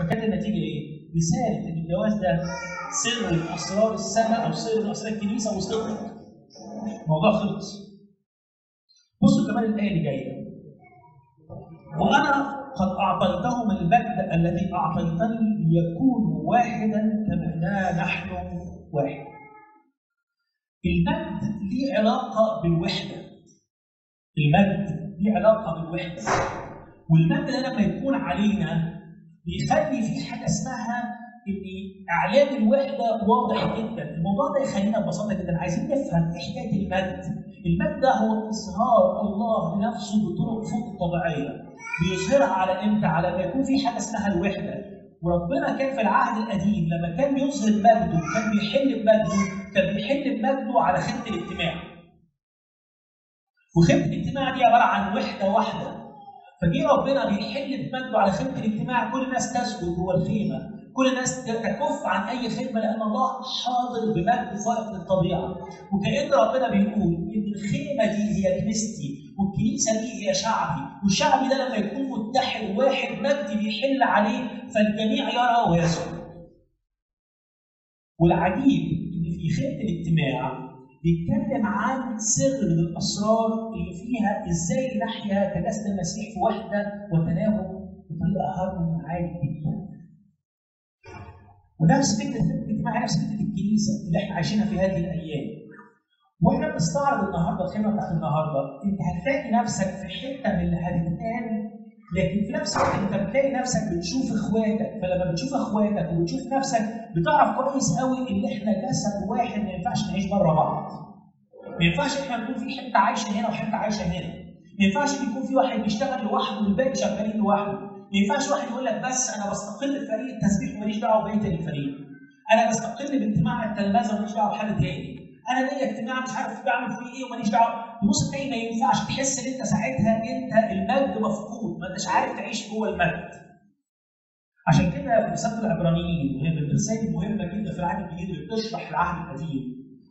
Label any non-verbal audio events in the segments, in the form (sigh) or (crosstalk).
فكانت النتيجة إيه؟ رساله إن الجواز ده سر من أسرار السماء أو سر من أسرار الكنيسة وصلت الموضوع خلص. بصوا كمان الآية اللي جاية. وأنا قد أعطيتهم المجد الذي أعطيتني ليكونوا واحدا كما نحن واحد. المجد ليه علاقة بالوحدة. المجد ليه علاقة بالوحدة. والمجد ده لما يكون علينا بيخلي في حاجة اسمها إن اعلان الوحدة واضح جدا، الموضوع ده يخلينا ببساطة جدا عايزين نفهم إيه حكايه المجد. المجد ده هو إظهار الله لنفسه بطرق فوق الطبيعيه. بيظهرها على إمتى؟ على ما يكون في حاجة اسمها الوحدة. وربنا كان في العهد القديم لما كان يظهر مجده كان بيحل بمجده كان بيحل بمجده على خدمة الاجتماع. وخدمة الاجتماع دي عبارة عن وحدة واحدة. فجه ربنا بيحل بمجده على خدمة الاجتماع. كل الناس تسجد جوه الخيمة. كل الناس تكف عن أي خدمة لأن الله حاضر بمجد فائق للطبيعة. وكأن ربنا بيقول إن الخيمة دي هي كنيستي والكنيسة دي هي شعبي. والشعب ده لما يكون متحد واحد مجدي بيحل عليه فالجميع يرى ويسجد والعجيب إن في خدمة الاجتماع بيتكلم عن سر من الأسرار اللي فيها إزاي نحيا كجسد المسيح في وحدة وتناغم بطريقة هارموني عالي جدا. ونفس فكره الاجتماع نفس فكرة الكنيسة اللي إحنا عايشينها في هذه الأيام. وإحنا بنستعرض النهارده الخدمه بتاعت النهارده أنت هتلاقي نفسك في حتة من اللي لكن في نفس الوقت انت بتلاقي نفسك بتشوف اخواتك فلما بتشوف اخواتك وبتشوف نفسك بتعرف كويس قوي ان إحنا جسد واحد ما ينفعش نعيش بره بعض. ما ينفعش إحنا نكون في حتة عايشة هنا وحتة عايشة هنا. ما ينفعش يكون في واحد بيشتغل لوحده والباقي شغالين لوحده. ما ينفعش واحد يقول لك بس أنا بستقل بفريق التسبيح وماليش دعوة ببقيه الفريق. أنا بستقل باجتماع التلمذه وماليش دعوة بحد تاني. أنا ليا اجتماع مش عارف بعمل فيه إيه وماليش دعوة. تبص تلاقي ما ينفعش. تحس إن أنت ساعتها أنت المجد مفقود. ما أنتش عارف تعيش جوه المجد. عشان كده في رساله العبرانيين وهي من الرسائل المهمه جدا في العهد الجديد اللي بتشرح العهد القديم.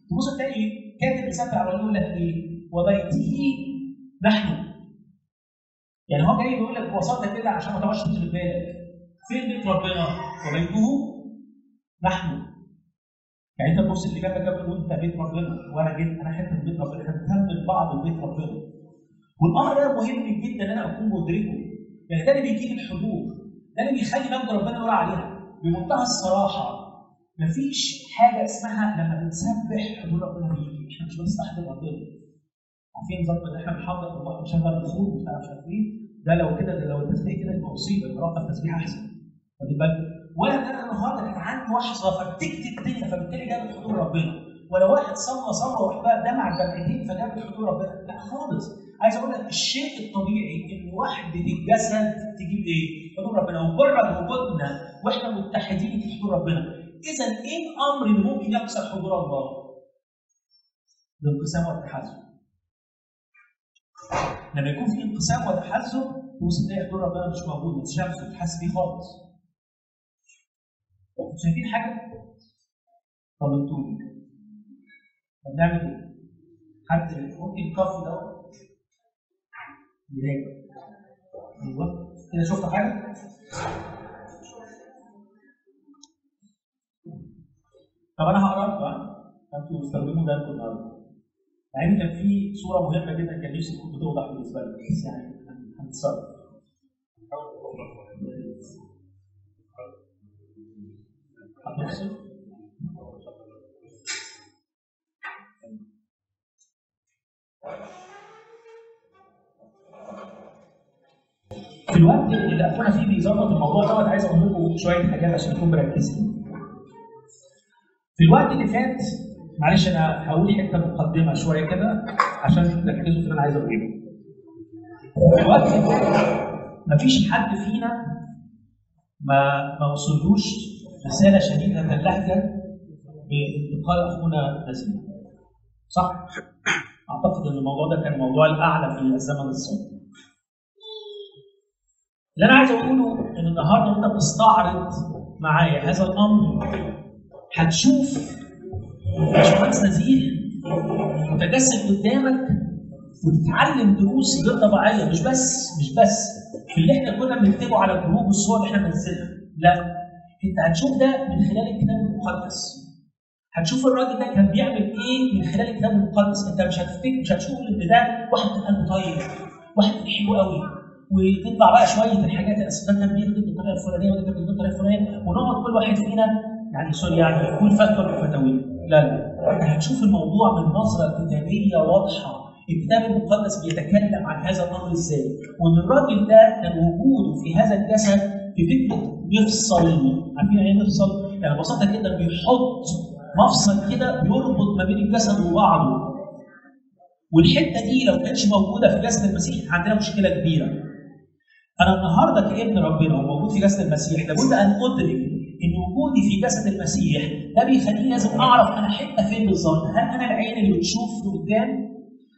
تبص تلاقي كاتب رساله العبرانيين يقول لك إيه؟ وبيته نحن. يعني هو جاي بيقول لك ببساطه كده عشان ما تقعدش تشغل بالك فين بيت ربنا؟ وبيته نحن. يعني انت تبص اللي جنبك قبل وانت بيت ربنا وأنا جيت أنا حتة من بيت ربنا إحنا بنكمل بعض بيت ربنا. والأمر ده مهم جدا إن أنا أكون مدركه. يعني ده اللي بيجيب الحضور ده اللي بيخلي مجد ربنا يقول عليها. بمنتهى الصراحة مفيش حاجة اسمها لما بنسبح حضور ربنا بيجي إحنا مش بنستحضر ربنا عارفين نظام إن إحنا بنحضر الله نشغل الخور وبتاع مش عارف إيه؟ ده لو كده ده لو التسبيح كده يبقى مصيبه يبقى ربنا التسبيح أحسن. واخد بالك ولا ان أنا النهارده كانت عندي لحظه فبتكت الدنيا فبالتالي جابت حضور ربنا. ولا واحد صلى صلى وراح بقى دمع دمعتين فجابت حضور ربنا. لا خالص. عايز أقول لك الشيء الطبيعي إن وحده الجسد تجيب إيه؟ حضور ربنا. ومجرد وجودنا وإحنا متحدين في حضور ربنا إذا إيه الأمر اللي ممكن يكسر حضور الله؟ الانقسام والتحزب لما يكون في انقسام وتحزب تبص تلاقي حضور ربنا مش موجود ما تشوفش ما تحس بيه خالص. شايفين حاجة؟ طمنتوني طب نعمل إيه؟ حد ممكن الكف ده يراجع أيوه كده شفت حاجة؟ طب أنا هقرأ ها؟ أنتوا استخدموا ده أنتوا النهارده مع إن كان في صورة مهمة جدا كان نفسي تكون بتوضح بالنسبة لي بس يعني هنتصرف في الوقت اللي اخونا فيه بيظبط الموضوع دوت عايز أقول لكم شوية حاجات عشان نكون مركزين. في الوقت اللي فات معلش أنا هقول حتة مقدمة شوية كده عشان تركزوا في اللي أنا عايز أقوله. في الوقت اللي فات مفيش حد فينا ما ما وصلوش رساله شديده اللهجة بانتقال أخونا نزيل. صح؟ أعتقد إن الموضوع ده كان الموضوع الأعلى في الزمن السابق. اللي أنا عايز أقوله إن النهارده وانت بتستعرض معايا هذا الأمر هتشوف باشمهندس نزيه متجسد قدامك وتتعلم دروس غير طبيعية مش بس مش بس في اللي إحنا كنا بنكتبه على الجروب والصور اللي إحنا بننزلها لا انت هتشوف ده من خلال الكتاب المقدس. هتشوف الراجل ده كان بيعمل إيه من خلال الكتاب المقدس. انت مش هتفتكر مش هتشوف إن ده واحد كان قلبه طيب واحد كان حلو قوي. وتطلع بقى شوية الحاجات ده كان بيكتب بالطريقة الفلانية وده كان بيكتب بالطريقة الفلانية ونقعد كل واحد فينا يعني سوري يعني يكون فتوى فتاوي. لا لا. أنت هتشوف الموضوع من نظرة كتابية واضحة. الكتاب المقدس بيتكلم عن هذا الأمر إزاي؟ وإن الراجل ده كان وجوده في هذا الجسد في فكره مفصل عارفين يعني إيه مفصل؟ يعني ببساطة كده بيحط مفصل كده بيربط ما بين الجسد وبعضه. والحتة دي لو كانتش موجودة في جسد المسيح عندنا مشكلة كبيرة. أنا النهارده كأبن ربنا وموجود في جسد المسيح لابد أن أدرك إن وجودي في جسد المسيح ده بيخليني لازم أعرف أنا حتة فين بالظبط. هل أنا العين اللي بتشوف لقدام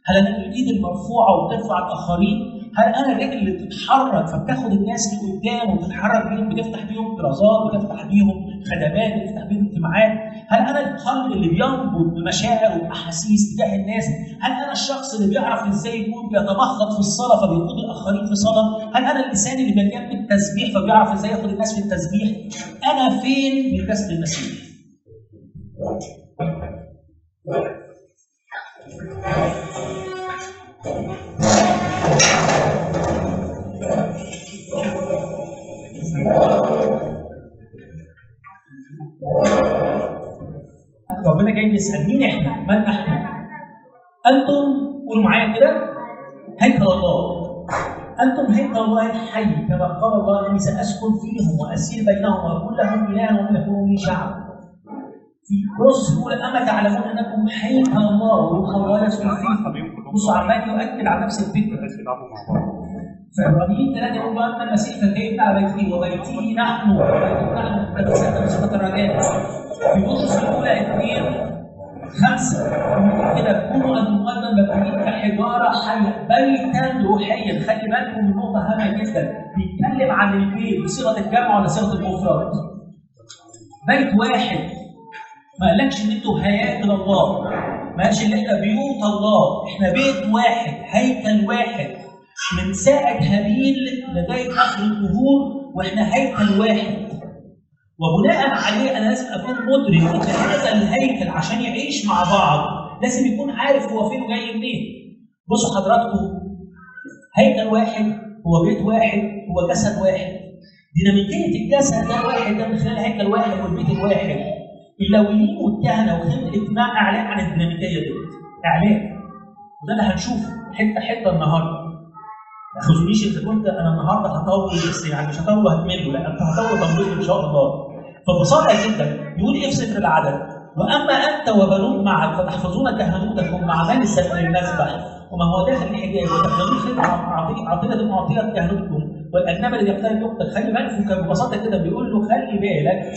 هل أنا الإيد المرفوعة وبترفع الآخرين؟ هل أنا الرجل اللي بتتحرك فبتاخد الناس لقدام وبتتحرك بيهم بتفتح بيهم دراسات بتفتح بيهم خدمات بتفتح بيهم اجتماعات؟ هل أنا القلب اللي بينبض بمشاعر واحاسيس تجاه الناس؟ هل أنا الشخص اللي بيعرف إزاي يكون بيتمخض في الصلاة فبيقود الآخرين في صلاة؟ هل أنا اللسان اللي مليان بالتسبيح فبيعرف إزاي ياخد الناس في التسبيح؟ أنا فين من جسد المسيح ربنا جاي يسال مين إحنا؟ من نحن؟ أنتم؟ قولوا معايا كده. هيكل الله. أنتم هيكل الله الحي كما قال الله اني ساسكن فيهم وأسير بينهم واكون لهم الها وهم لي شعب. في كورس يقول أما تعلمون أنكم هيكل الله. وروح الله فيكم بصوا عمال يؤكد على نفس الفكرة. فابراهيم ثلاثة يقول اما المسيح فكيف على بيته وبيته نحن نحن قد سالنا بصفه الرجاء في بطرس الاولى اثنين خمسه كده كونوا أيضا مبنيين كحجاره حيه بيتا روحيا خلي بالكم من نقطه هامه جدا بيتكلم عن البيت بصيغه الجمع ولا صيغه المفرد بيت واحد ما قالكش ان أنتوا هياكل الله ما قالش ان إحنا بيوت الله إحنا بيت واحد هيكل واحد من ساعة هابيل لغاية آخر الظهور وإحنا هيكل واحد وبناء عليه أنا لازم أكون مدرك إن هذا الهيكل عشان يعيش مع بعض لازم يكون عارف هو فين وجاي منين. بصوا حضراتكم هيكل واحد هو بيت واحد هو جسد واحد. ديناميكية الجسد ده واحد ده من خلال هيكل واحد والبيت الواحد. اللويين والكهنة وخدمة الاجتماع إعلان عن الديناميكية دي. إعلان. وده اللي هنشوفه حتة حتة النهارده. ما تاخذونيش انت قلت أنا النهارده هطول بس يعني مش هطول وهكمله لا أنت هطول تطويل إن شاء الله. فببساطة جدا يقول إيه في العدد؟ وأما أنت وبنوك معك فتحفظون كهنوتكم مع من السبت المذبح وما هو داخل الحجاج وتحفظون خدمه عطيه معطيه كهنوتكم والأجنبي اللي يقترب يقتل خلي بالك كان ببساطة كده بيقول له خلي بالك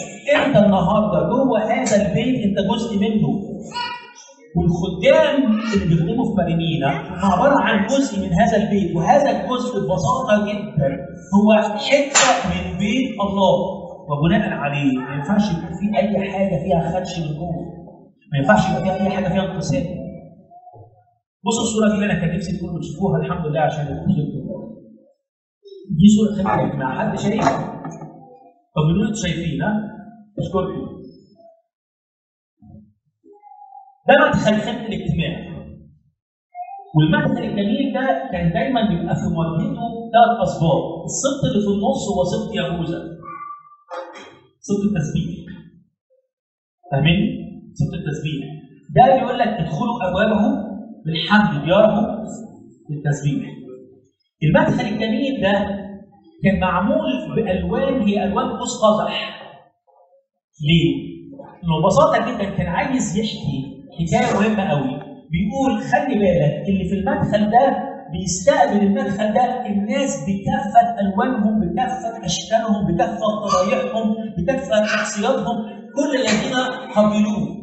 أنت النهارده جوه هذا البيت أنت جزء منه والخدام اللي بيخدموا في مريمينا عبارة عن جزء من هذا البيت وهذا الجزء ببساطة جدا هو حتة من بيت الله. وبناء عليه ما ينفعش يكون في أي حاجة فيها خدش من جوه ما ينفعش يبقى فيها أي حاجة فيها انقسام. بصوا الصورة دي اللي أنا كان نفسي تكونوا بتشوفوها الحمد لله عشان دي صورة خدمة. الاجتماع حد شايف؟ طب أنتوا شايفين ها؟ اشكركم ده مدخل خدمه الاجتماع. والمدخل الجميل ده كان دايما بيبقى في مواجهته ثلاث اسباب السبط اللي في النص هو سبط يهوذا سبط التسبيح. فاهمين؟ سبط التسبيح. ده بيقول لك ادخلوا ابوابه بالحمد دياره بالتسبيح المدخل الجميل ده كان معمول بألوان هي ألوان قوس قزح. ليه؟ انه ببساطة جدا كان عايز يحكي حكاية مهمة قوي. بيقول خلي بالك اللي في المدخل ده بيستقبل المدخل ده الناس بكافه ألوانهم بكافه أشكالهم بكافه طبايعهم بكافه شخصياتهم. كل الذين قبلوه.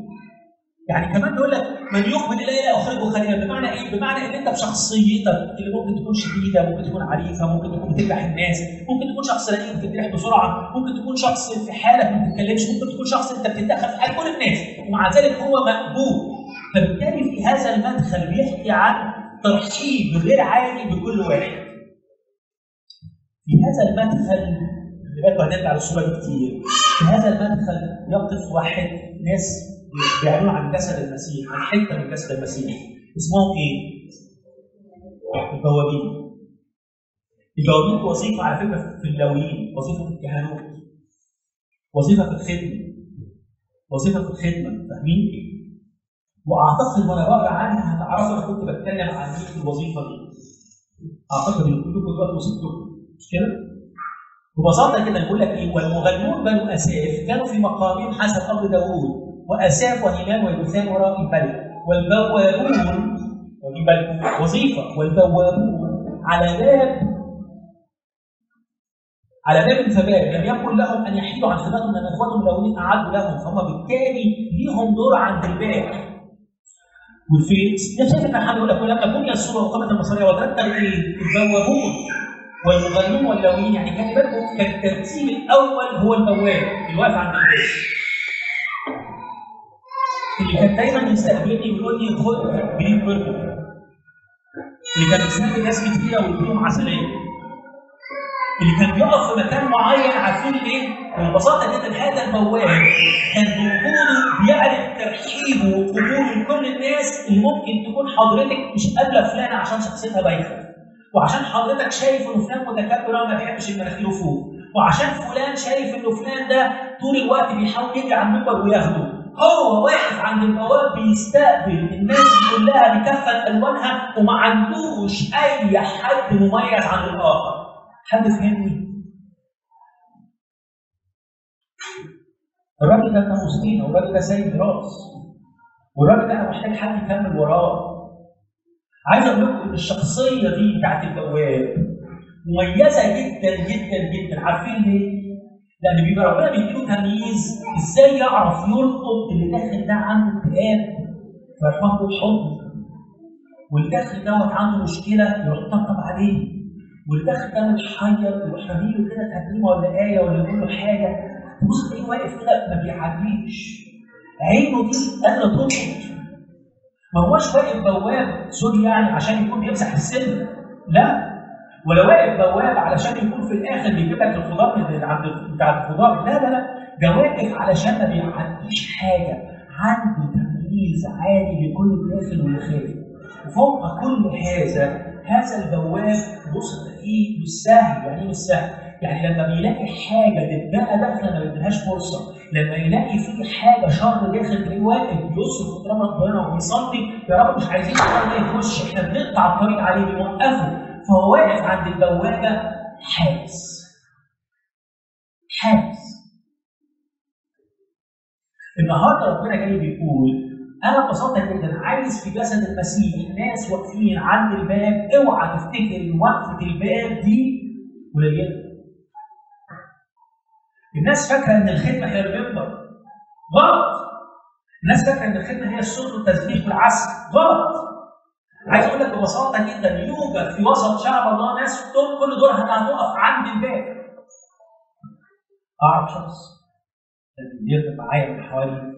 يعني كمان بيقول لك من يقبل الي اخرجه خليلا بمعنى إيه؟ بمعنى إن أنت بشخصيتك اللي ممكن تكون شديدة ممكن تكون عنيفة ممكن تكون بتجرح الناس ممكن تكون شخص رقيق بتجرح بسرعة ممكن تكون شخص في حالك ما بتتكلمش ممكن تكون شخص أنت بتتدخل في حال كل الناس. ومع ذلك هو مقبول. فبالتالي في هذا المدخل بيحكي عن ترحيب غير عادي بكل واحد. في هذا المدخل خلي بالكم هنرجع للصوره دي كتير في هذا المدخل يقف واحد ناس بيعلنوا عن جسد المسيح عن حتة من جسد المسيح اسمهم إيه؟ البوابين البوابين وظيفة على فكرة في اللاويين وظيفة في الكهنوت وظيفة في الخدمة وظيفة في الخدمة فاهمين؟ وأعتقد وأنا بقرا عنها هتعرفوا أنا كنت بتكلم عن في الوظيفة دي. أعتقد إن كلكم دلوقتي وصلتوا مش كده؟ ببساطة كده نقول لك إيه والمغنون بنو أساف كانوا في مقامهم حسب أمر داوود وأساف وهيمان ويوثان وراء الملك والبوابون وظيفة. والبوابون على باب على باب فباب لم يكن لهم أن يحيدوا عن خدمتهم لأن اخواتهم الأولين أعدوا لهم. فهم بالتالي ليهم دور عند الباب. وفي نفس الفكرة إحنا بنقول لك ولما بني الصورة وقامت المصريه وترتب؟ البوابون والمغنون واللاويين يعني كان بالكم كان الترتيب الأول هو البواب. اللي واقف عند الباب. اللي كان دايما يستقبلني ويقول لي خد green burger اللي كان بيستقبل ناس كتيرة ويديهم عسلية. اللي كان بيقف في مكان معين عارفين ليه؟ ببساطة جدا هذا البواب كان بوجوده بيعرف ترحيبه وقبوله لكل الناس اللي ممكن تكون حضرتك مش قابلة فلانة عشان شخصيتها بايخة. وعشان حضرتك شايف ان فلان متكبر وما بيحبش المناخير فوق وعشان فلان شايف إنه فلان ده طول الوقت بيحاول يجري على المنبر وياخده. هو واقف عند البواب بيستقبل الناس كلها بكافة ألوانها وما عندوش أي حد مميز عن الآخر حد فهمني؟ الراجل ده كان مسكين والراجل ده سايب راس والراجل ده محتاج حد يكمل وراه عايز أقول لكم إن الشخصية دي بتاعت البواب مميزة جدا جدا جدا عارفين ليه؟ لأن بيبقى ربنا بيديله تمييز إزاي يعرف يلقط اللي داخل ده عنده اكتئاب واخده الحضن واللي داخل دوت عنده مشكلة يروح طبطب عليه. واللي داخل ده متحير يروح راميله كده ترنيمه ولا آية ولا يقول له حاجة تبص تلاقيه واقف كده ما بيعديش. عينه دي قادره تلقط ما هوش واقف بواب سوري يعني عشان يكون بيمسح السن لا. ولا واقف بواب علشان يكون في الآخر بيجيب لك الخضار من عند بتاع الخضار. لا لا لا. ده واقف علشان ما بيعديش حاجة. عنده تمييز عالي لكل الداخل واللي خارج وفوق كل هذا هذا البواب بص تلاقيه مش سهل يعني مش سهل؟ يعني لما بيلاقي حاجة تتبقى داخله ما بيديهاش فرصة، لما يلاقي في حاجة شر داخل تلاقيه واقف بيصرف قدام ربنا وبيصلي يا رب مش عايزين الشر ده يخش إحنا بنقطع الطريق عليه بنوقفه فهو واقف عند البوابة حارس. حارس. النهارده ربنا جاي بيقول أنا ببساطة جدا عايز في جسد المسيح ناس واقفين عند الباب اوعى تفتكر وقفة الباب دي قليلة. الناس فاكرة إن الخدمة هي المنبر. غلط. الناس فاكرة إن الخدمة هي الصوت والتسبيح والعزف. غلط. عايز أقول لك ببساطة جدا يوجد في وسط شعب الله ناس كل دول هتقف عند الباب. أعرف شخص بيخدم معايا من حوالي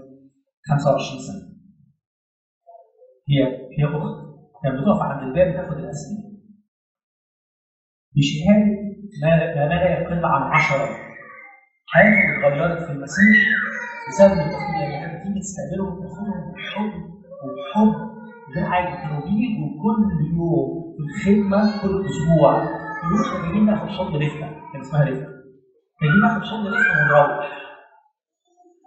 25 سنة. هي هي أخت كانت بتقف عند الباب تاخد الأسئلة بشهادة ما لا يقل عن عشرة حياتهم اتغيرت في المسيح بسبب الاخت اللي كانت تيجي تستقبلهم تاخدهم بحب وبحب عادي كانوا بيجوا كل يوم في الخدمة كل أسبوع. يقولوا جايين ناخد حضن رفقه كان اسمها رفقه جايين ناخد حضن رفقه ونروح.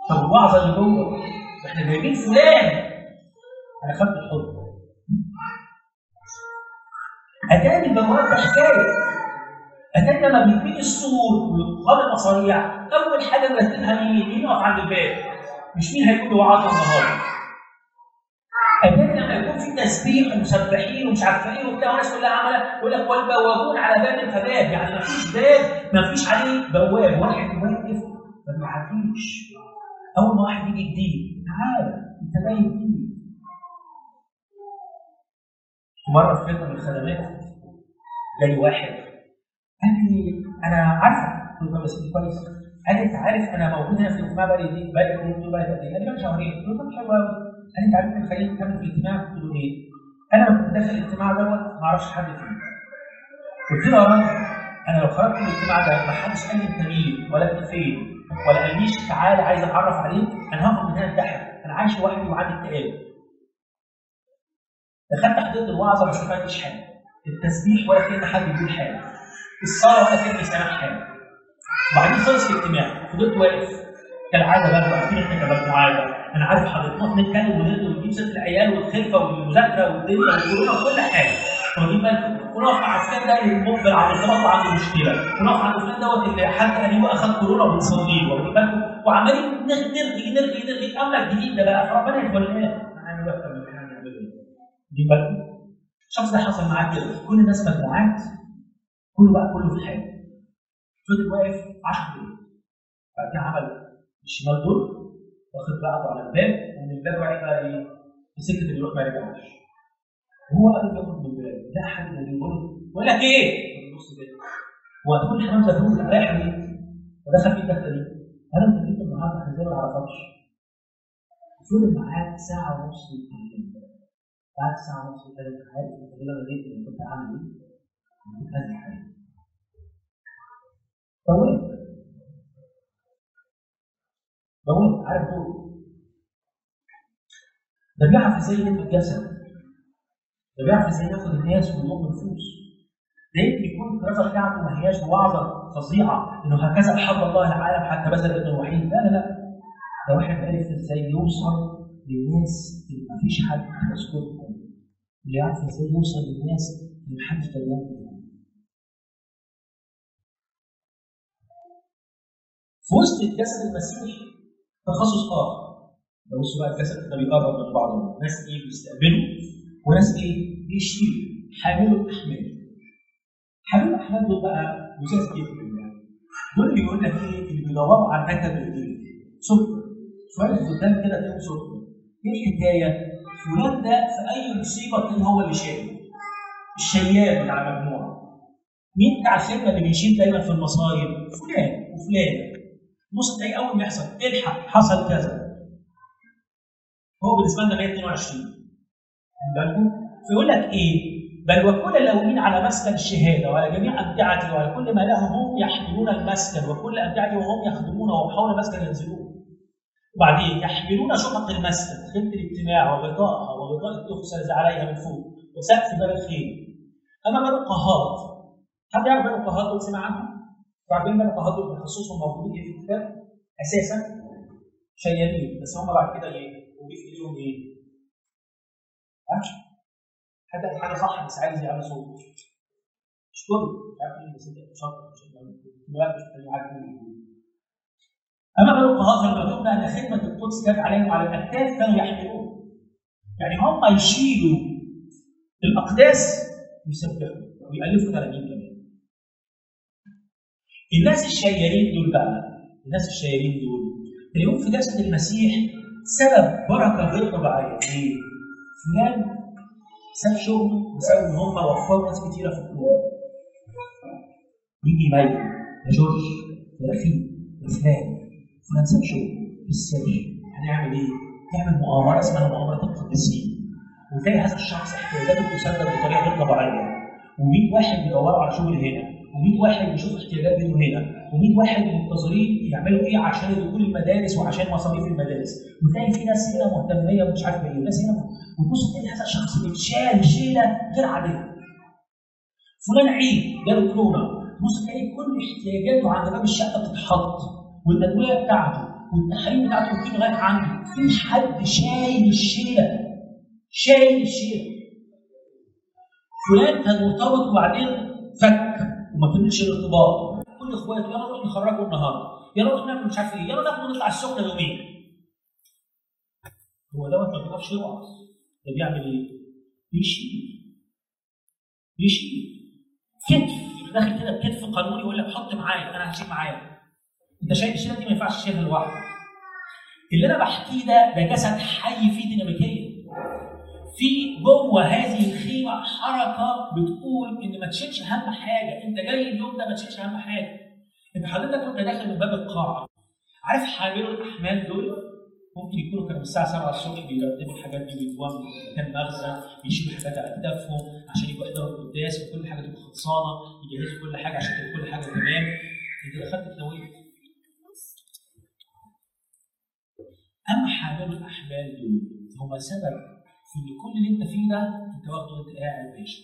طب الوعظه اللي جوه؟ إحنا جايبين فلان. أنا خدت الحضن. أتاني البواب ده حكاية. أتاني لما بيبني السور ويقام المصاريع أول حاجة نرتبها مين؟ مين يقف عند الباب؟ مش مين هيكون وعظة النهارده؟ في تسبيح ومسبحين ومش عارفة إيه وبتاع والناس كلها عمالة يقول لك والبوابون على باب فباب يعني ما فيش باب ما فيش عليه بواب واحد واقف ما بيعديش. أول ما واحد يجي جديد تعالى أنت جاي جديد مرة في خدمة من الخدمات جالي واحد قال لي أنا عارفك. قلت له بس كويس. قال لي أنت عارف أنا موجود هنا في الاجتماع بقالي دي قد إيه؟ بقالي قد إيه؟ قال لي شهرين قلت له طب حلو قوي قال لي أنت عارف أنت خليني تكمل في الاجتماع قلت له إيه؟ أنا لما كنت داخل الاجتماع دوت ما أعرفش حد فيه. قلت له يا راجل أنا لو خرجت من الاجتماع ده ما حدش قال لي أنت مين ولا أنت فين ولا قاليش تعالى عايز اتعرف عليك أنا هاخد من هنا انتحر أنا عايش لوحدي وعندي اكتئاب. دخلت حضرت الوعظة ما استفدتش حاجة. التسبيح ولا كأن حد بيقول حاجة. الصلاة ولا كأن سامع حاجة. وبعدين خلص الاجتماع فضلت واقف. كالعادة بقى عارفين إحنا كمجموعات أنا عارف حضرتك نقعد نتكلم ونقدر ونجيب سيره العيال والخلفه والمذاكرة والدنيا والكورونا وكل حاجة. واخدين بالكم ونقف مع فلان ده اللي مقبل على الارتباط وعنده مشكلة. ونقف عند فلان دوت اللي حد قريبه اخذ كورونا وبنصلي له واخدين بالكم؟ وعمالين نرغي نرغي نرغي امل جديد ده بقى فربنا يتولاه هنعمل أكتر من إحنا هنعمله واخدين بالكم الشخص ده حصل معاه كده. كل الناس مجموعات. كل بقى كله في حاله فضل واقف 10 دقايق. بعد كده عمل الشمال دول واخد بعضه على الباب ومن الباب رايح بقى إيه؟ في سكه اللي يروح ما يرجعش وهو قبل ما ياخد من الباب لا حد بيقول بقول لك إيه؟ بص كده هو هتقول حمام زفروت رايح ليه؟ ودخل فيه الدخله دي. أنا جيت النهارده إحنا زي ما نعرفكش فضل معاك ساعة ونص يتكلم بعد ساعة ونص يتكلم عارف أنت ليه أنا جيت كنت عامل إيه؟ كنت هذه حاجة فوقت فوقت عارف ده بيعرف إزاي يلم الجسد. ده بيعرف إزاي ياخد الناس ويضم نفوس ده يمكن يكون الكراسة بتاعته ما هياش وعظة فظيعة إنه هكذا أحب الله العالم حتى بذل ابنه الوحيد. لا لا لا. ده واحد عرف إزاي يوصل للناس اللي ما فيش حد يذكرهم اللي يعرف إزاي يوصل للناس اللي محدش دريان في وسط الجسد المسيحي تخصص آخر. بصوا بقى الجسد ده بيقرب من بعضه. ناس إيه؟ بيستقبلوا. وناس إيه؟ بيشيلوا. حاملوا الأحمال. حاملوا الأحمال دول بقى لزاز جدا يعني دول اللي بيقول لك إيه؟ اللي بيدوروا على النكد بالايه سكر شوية قدام كده تلاقيهم سكر إيه الحكاية؟ فلان ده في أي مصيبة تلاقيه هو اللي شايل الشيال بتاع المجموعه مين بتاع الخدمه اللي بيشيل دايما في المصايب؟ فلان وفلان بص تلاقي أول ما يحصل الحق حصل كذا؟ هو بالنسبة لنا 122 خد بالكم. فيقول لك إيه؟ بل وكل اللومين على مسكن الشهادة وعلى جميع امتعتي وعلى كل ما له هم يحملون المسكن وكل امتعتي وهم يخدمونه وحول المسكن ينزلون. وبعدين يحملون شقق المسكن خيمه الاجتماع وغطائها وغطاء تغسل عليها من فوق وسقف باب الخيم أما بنو قهات حد يعرف بنو دول سمع عنهم؟ بنو قهات دول تخصصهم موجودين في الكتاب أساسا شيالين بس هم بعد كده إيه؟ وضيف اليهم إيه؟ ها؟ قال حاجة صح بس عايز يعمل صوت مش كله مش عارف مين بس أنت شاطر مش عارف أما بنو قهات فالمكتوب إن خدمة القدس كانت عليهم على الأكتاف كانوا يحملون يعني هم يشيلوا الأقداس ويسبحوا ويألفوا ترانيم الناس الشيالين دول بقى الناس الشيالين دول تلاقيهم في جسد المسيح سبب بركة غير طبيعية. ليه؟ فلان ساب شغله بسبب إن هم وفروا ناس كتيرة في الكوره يجي ميت. يا جورج يا رفيق يا فلان. فلان ساب شغله في السر هنعمل إيه؟ نعمل مؤامرة اسمها مؤامرة القديسين. وتلاقي هذا الشخص احتياجاته تسدد بطريقة غير طبيعية. و100 واحد بيدوروا على شغل هنا. و100 واحد بيشوف احتياجات بينه هنا و100 واحد منتظرين يعملوا إيه عشان دخول المدارس وعشان مصاريف المدارس. وتلاقي في ناس هنا مهتمية ومش عارف إيه وناس هنا وتبص تلاقي هذا الشخص بيتشال شيله غير عادية. فلان عيد جاله كورونا. تبص تلاقي كل احتياجاته عند باب الشقة بتتحط والأدوية بتاعته والتحاليل بتاعته بتيجي لغاية عنده. في حد شايل الشيلة شايل الشيلة. فلان كان مرتبط وبعدين فك وما كملش الارتباط كل اخواته يلا نروح نخرجه النهارده يلا نروح نعمل مش عارف إيه يلا ناخده نطلع السخنة يومين. هو دوت ما بيعرفش يوعظ ده بيعمل إيه؟ بيشيل بيشيل كتف. داخل كده بكتف قانوني يقول لك حط معايا أنا هشيل معايا. أنت شايل الشيله دي ما ينفعش تشيلها لوحدك. اللي أنا بحكيه ده ده جسد حي فيه ديناميكيه في جوه هذه الخيمة حركة بتقول إن ما تشيلش أهم حاجة أنت جاي اليوم ده ما تشيلش أهم حاجة. انت حضرتك وانت داخل من باب القاعة عارف حاملوا الأحمال دول؟ ممكن يكونوا كانوا الساعة 7 الصبح بيرتبوا الحاجات دي من مكان مخزن يشيلوا حاجات على اكتافهم عشان يبقى يقدروا القداس وكل حاجة تبقى خلصانة يجهزوا كل حاجة عشان تبقى كل حاجة تمام. أنت دخلت تنويه أما حامل الأحمال دول هم سبب في ان كل اللي انت فيه ده انت واخده وانت قاعد ماشي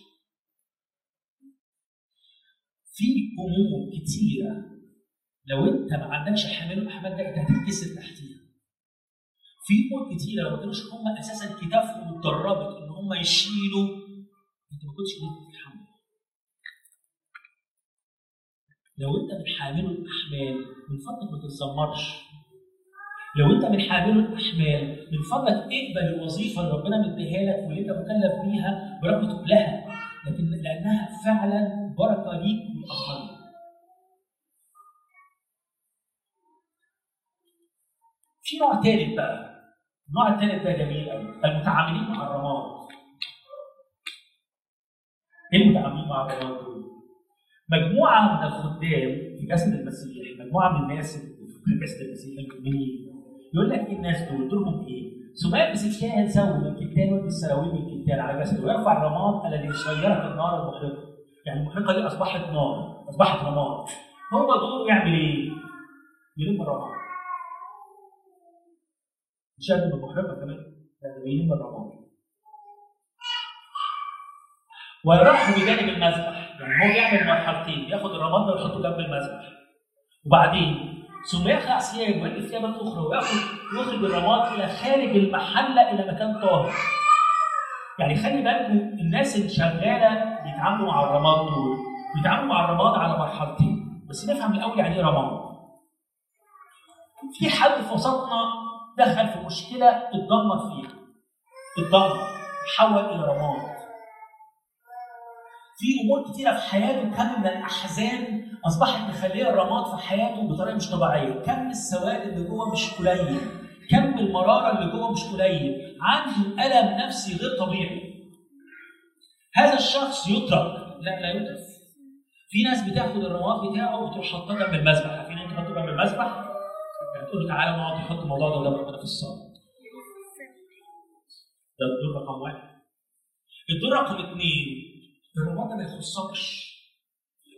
في أمور كتيرة لو انت ما عندكش حامل الاحمال ده انت هتتكسر تحتيها. في أمور كتيرة لو ما هم أساسا كتافهم اتدربت إن هم يشيلوا انت ما كنتش قدرت تتحمل. لو انت من حامل الأحمال من فضلك ما تتذمرش. لو انت من حامل الأحمال من فضلك اقبل الوظيفة اللي ربنا مديها لك واللي انت مكلف بيها برغم تقبلها لكن لأنها فعلا بركة ليك والآخرين. في نوع ثالث بقى النوع الثالث ده جميل قوي المتعاملين مع الرماد. إيه المتعاملين مع الرماد دول؟ مجموعة من الخدام في جسد المسيح، مجموعة من الناس في جسد المسيح المؤمنين يقول لك إيه الناس دول؟ دورهم إيه؟ ثم يلبس الكاهن ثوب من كتان ويلبس سراويل من كتان على جسده ويرفع الرماد الذي يصيرها النار المحرقه. يعني المحرقه دي أصبحت نار، أصبحت رماد. هو دوره يعمل إيه؟ يلم الرماد. مش ما المحرقه كمان، ده بيلم الرماد. ويرحم بجانب المذبح، يعني هو يعمل مرحلتين، ياخد الرماد ده ويحطه جنب المذبح. وبعدين ثم يخلع ثياب ويلبس ثيابا أخرى وياخذ يخرج الرماد إلى خارج المحلة إلى مكان طاهر. يعني خلي بالكم الناس اللي شغالة بيتعاملوا مع الرماد دول بيتعاملوا مع الرماد على مرحلتين بس نفهم الأول يعني إيه رماد. في حد في وسطنا دخل في مشكلة اتدمر فيها. اتدمر تحول إلى رماد. في أمور كتيرة في حياته كم من الأحزان اصبحت مخليه الرماد في حياته بطريقة مش طبيعية، كم السواد اللي جوه مش قليل، كم المرارة اللي جوه مش قليل، عنده ألم نفسي غير طبيعي. هذا الشخص يترك، لا لا يترك. في ناس بتاخد الرماد بتاعه وتروح حاطاه جنب المذبح، عارفين انت تحطه جنب المذبح؟ يعني تقول له تعالى نقعد نحط الموضوع ده قدام في الصلاه. ده الدور رقم واحد. الدور رقم اثنين الرماد ما يخصكش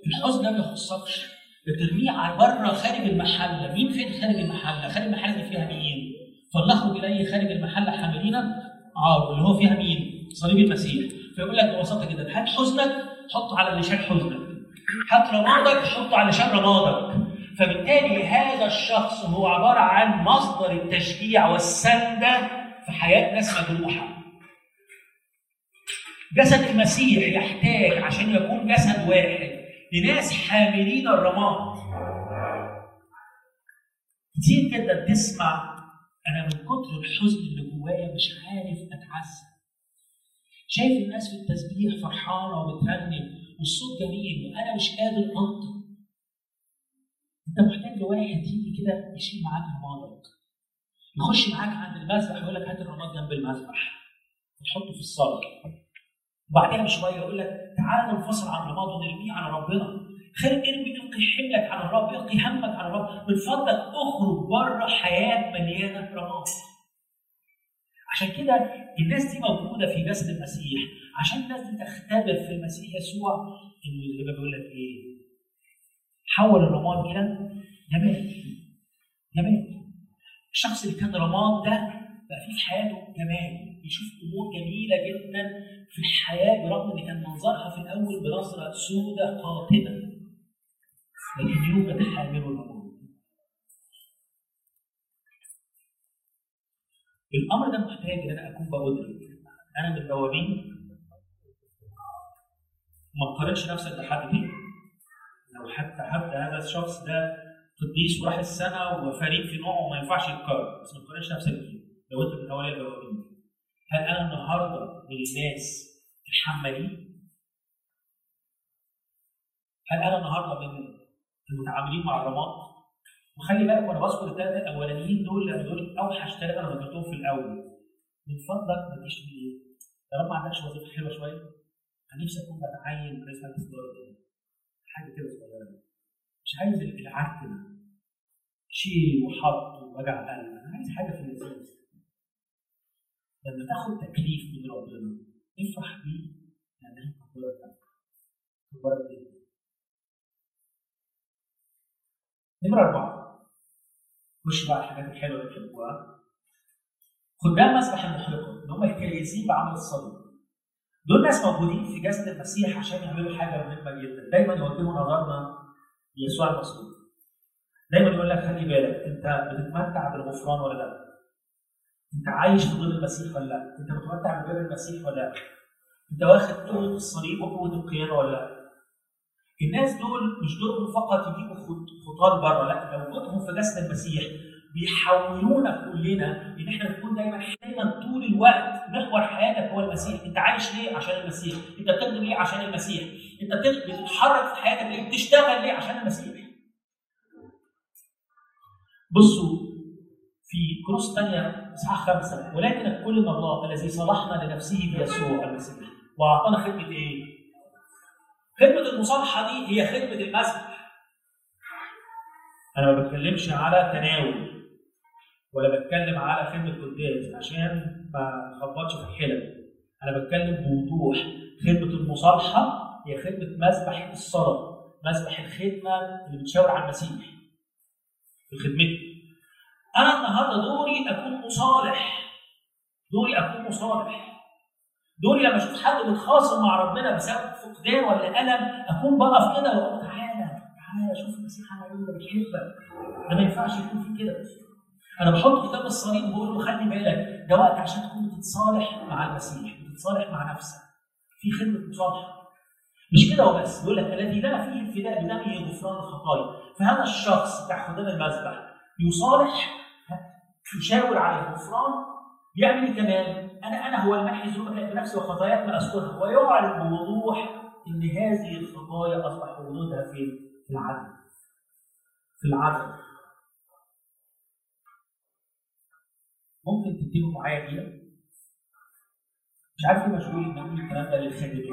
الحزن ده ما يخصكش بترميه على بره خارج المحله. مين فين خارج المحله؟ خارج المحله دي فيها مين؟ فلنخرج إليه خارج المحله حاملين عار اللي هو فيها مين؟ صليب المسيح. فيقول لك ببساطة جدا هات حزنك حطه على شال حزنك؟ هات رمادك حطه على شال رمادك؟ فبالتالي هذا الشخص هو عبارة عن مصدر التشجيع والسنده في حياة ناس مجروحة. جسد المسيح يحتاج عشان يكون جسد واحد. لناس حاملين الرماد. كتير جدا تسمع أنا من كتر الحزن اللي جوايا مش عارف اتعزى شايف الناس في التسبيح فرحانة وبترنم والصوت جميل وأنا مش قادر أنطق. أنت محتاج لواحد يجي كده يشيل معاك رمادك. يخش معاك عند المذبح يقول لك هات الرماد جنب المذبح وتحطه في الصلاه وبعدها بشوية يقول لك تعالى ننفصل عن الرماد ونرميه على ربنا. خير ارمي القي حملك على الرب القي همك على الرب من فضلك أخرج بره حياة مليانة رماد. عشان كده الناس دي موجودة في جسد المسيح. عشان الناس دي تختبر في المسيح يسوع إنه زي ما بيقول لك إيه؟ حول الرماد إلى جمال جمال الشخص اللي كان رماد ده بقى فيه في حياته جمال. يشوف أمور جميلة جدا في الحياة برغم إن كان منظرها في الأول بنظرة سوداء قاتله لكن يوجد حامل الرماد الأمر. ده محتاج إن أنا أكون بادرك أنا من البوابين ما تقارنش نفسك بحد تاني لو حتى حتى هذا الشخص ده قديس وراح السنة وفريق في نوعه وما ينفعش يتقارن. بس ما تقارنش نفسك بيه. لو أنت من أولياء البوابين هل أنا النهارده من الناس الحمالين؟ هل أنا النهارده من المتعاملين مع الرماد؟ وخلي بالك وأنا بذكر الثلاثه الأولانيين دول لأن دول أوحش ثلاثة أنا ذكرتهم في الأول. من فضلك ما تجيش تقول إيه؟ طالما ما عندكش وظيفة حلوة شوية أنا نفسي أكون بتعين رئيس مجلس إدارة. حاجة كده صغيرة. مش عايز العك ده. شيل وحط ووجع قلب، أنا عايز حاجة في اللذيذ. لما تاخد تكليف من ربنا افرح بيه لانها كبرت كبرت جدا نمرة أربعة. خش بقى الحاجات الحلوة اللي بتحبوها خدام مسبح المحرقة اللي هم الكريزين بعمل الصليب. دول ناس موجودين في جسد المسيح عشان يعملوا حاجة مهمة جدا. دايما يوجهوا نظرنا ليسوع المصلوب دايما يقول لك خلي بالك أنت بتتمتع بالغفران ولا لأ؟ انت عايش ظل المسيح ولا لا انت متمتع ببر المسيح ولا لا انت واخد قوه الصليب وقوه القيامه ولا لا الناس دول مش دورهم فقط يجيبوا خطاة بره لا لو وجودهم في جسد المسيح بيحولونا كلنا إن إحنا نكون دايما دايما طول الوقت محور حياتك هو المسيح، أنت عايش ليه؟ عشان المسيح، أنت بتخدم ليه؟ عشان المسيح، أنت بتتحرك في حياتك ليه؟ بتشتغل ليه؟ عشان المسيح. بصوا في كروس ثانية إصحاح خمسة ولكن الكل من الله الذي صلحنا لنفسه بيسوع المسيح. وأعطانا خدمة إيه؟ خدمة المصالحة دي هي خدمة المسبح أنا ما بتكلمش على تناول ولا بتكلم على خدمة قداس عشان ما نخبطش في الحلم. أنا بتكلم بوضوح. خدمة المصالحة هي خدمة مسبح الصلاة مسبح الخدمة اللي بتشاور على المسيح. في خدمتي. أنا النهارده دوري أكون مصالح. دوري أكون مصالح. دوري لما أشوف حد متخاصم مع ربنا بسبب فقدان ولا ألم أكون بقف كده وأقول تعالى تعالى شوف المسيح عمل إيه بيحبك. ده ما ينفعش يكون في كده. أنا بحط كتاب الصليب وبقول له خلي بالك ده وقت عشان تكون بتتصالح مع المسيح بتتصالح مع نفسك. في خدمة مصالحه مش كده وبس. يقول لك الذي لا فيه الفداء بدمه غفران الخطايا. فهذا الشخص بتاع خدام المذبح يصالح يشاور على الغفران بيعمل إيه كمان؟ أنا أنا هو المحي ذنوبك بنفسي وخطاياك ما اذكرها ويعلن بوضوح إن هذه الخطايا أصبح وجودها؟ في العدل. في العدل. ممكن تكتبوا معايا كده مش عارف ليه مشغول إن أقول الكلام ده للخادمات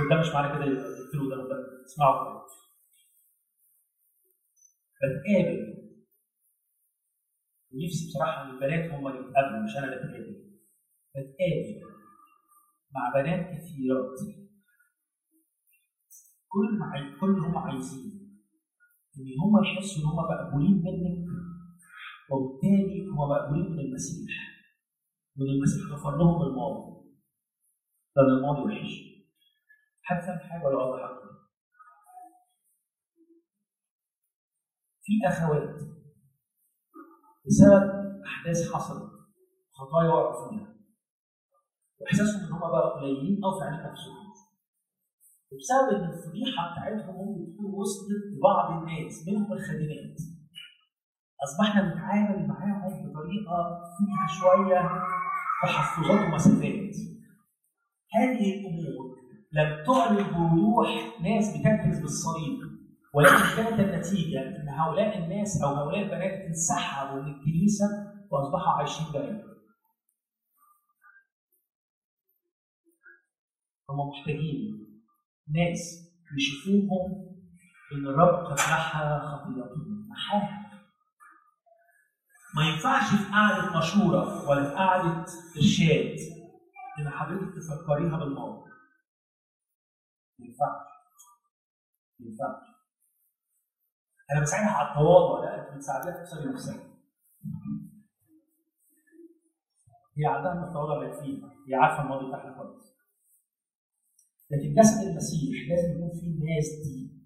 وده مش معنى كده يقفلوا ده اسمعوا كده بتقابل ونفسي بصراحة إن البنات هم اللي يتقابلوا مش أنا اللي اتقابل بتقابل مع بنات كثيرات كل ما كل هم عايزين إن هم يحسوا إن هم مقبولين منك وبالتالي هم مقبولين من المسيح. وان المسيح غفر لهم الماضي. لأن الماضي وحش. حد فاهم حاجة ولا اوضح في أخوات بسبب أحداث حصلت. خطايا وقعوا فيها وإحساسهم إن هم بقى قليلين أو عينين نفسهم وبسبب إن الفضيحة بتاعتهم ممكن تكون وصلت لبعض الناس منهم الخادمات. أصبحنا نتعامل معاهم بطريقة فيها شوية تحفظات ومسافات. هذه الأمور لم تعلن بوضوح ناس بتكرز بالصليب. ولكن كانت النتيجة إن هؤلاء الناس أو هؤلاء البنات انسحبوا من الكنيسة واصبحوا عايشين بعيد. هم محتاجين ناس يشوفوهم إن الرب قد محى خطيئتهم محاها ما ينفعش في قعدة مشورة ولا في قعدة إرشاد إن حضرتك تفكريها بالماضي. ما ينفعش. ما ينفعش. أنا بساعدها على التواضع لا أنت بتساعديها تكسر نفسها. هي عندها من التواضع اللي فيها هي عارفة الماضي بتاعها كويس. لكن جسد المسيح لازم يكون فيه الناس دي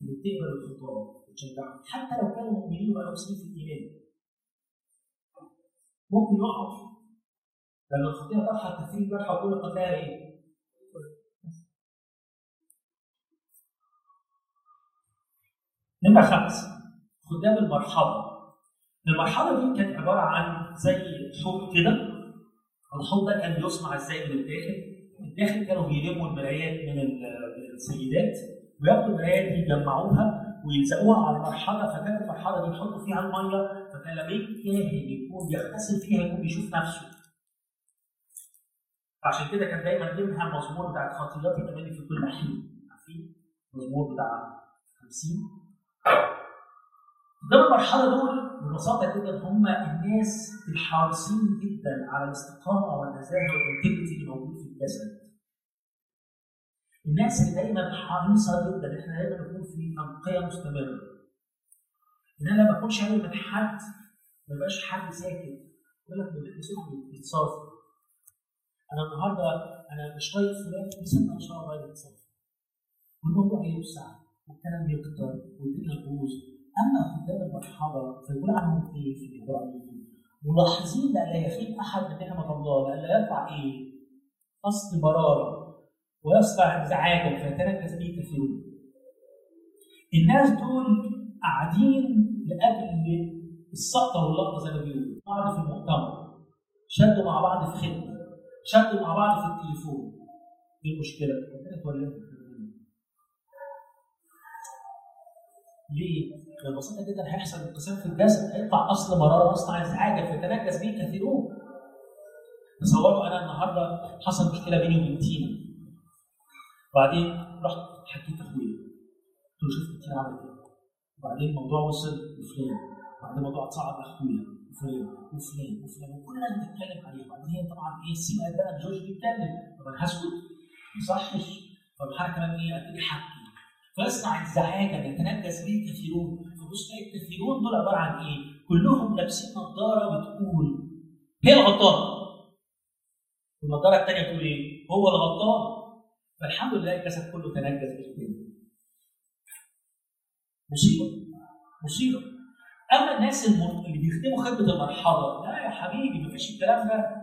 اللي بتقبل الخطاب وتشجعهم حتى لو كانوا مؤمنين وبقالهم سنين في الإيمان. ممكن يقعوا. لأن الخطيه طرحه تثريب جرحى وكل قتلها إيه؟ نمرة خمسة خدام المرحلة المرحلة دي كانت عبارة عن زي حوض كده. الحوض ده كان بيصنع إزاي من الداخل. الداخل كانوا بيلموا المرايات من السيدات وياخدوا المرايات دي يجمعوها ويلزقوها على المرحله فكانت المرحله دي يحطوا فيها المية. فكان لما يجي يكون بيغتسل فيها يكون بيشوف نفسه. عشان كده كان دايما منها المزمور بتاع تملي في كل حين. عارفين؟ المزمور بتاع 50 قدام المرحلة دول ببساطة جدا هم الناس الحريصين جدا على الاستقامة والنزاهة والانتجريتي اللي موجود في الجسد. الناس اللي دايما حريصة جدا إن إحنا دايما نكون في تنقية مستمرة. إن أنا ما بكونش قوي من حد ما يبقاش حد ساكت يقول لك بيتصافى. أنا النهارده أنا مش طايق فلان بس إن شاء الله يتصافى. والموضوع هيوسع والكلام يكتر والدنيا تبوظ أما خدام المرحله فيقول عنهم إيه في العبرانيين؟ ملاحظين لا يخيب أحد من نعمة الله لا يطلع إيه؟ قصد مرارة ويصنع انزعاجا فيتنكس به كثيرون. الناس دول قاعدين لأجل السقطه واللقطه زي ما بيقولوا بعض في المؤتمر شدوا مع بعض في خدمة شدوا مع بعض في التليفون إيه المشكلة؟ ربنا ليه؟ ببساطه جدا هيحصل انقسام في الجسد هيطلع أصل مرارة يصنع ازعاجا فيتنكس به كثيرون. تصوروا أنا النهارده حصل مشكلة بيني وبين تينا. وبعدين رحت حكيت لاخويا قلت له شفت تينا عملت إيه؟ وبعدين الموضوع وصل لفلان. وبعدين الموضوع اتصعد لأخويا. وفلان وفلان وفلان. وكلنا بنتكلم عليه. وبعدين هي طبعا إيه سمعت بقى جورج بيتكلم. طب أنا هسكت. ما يصحش فالحركه كمان إيه؟ ابتدي احكي فيصنع انزعاجا يتنجس به كثيرون فبص الكثيرون دول عبارة عن إيه؟ كلهم لابسين نظارة بتقول هي الغلطانه والنظارة الثانية بتقول إيه؟ هو الغلطان فالحمد لله الجسد كله تنجس بالكده مصيبة. مصيبة. أما الناس اللي بيخدموا خدمة المرحلة لا يا حبيبي مفيش الكلام ده.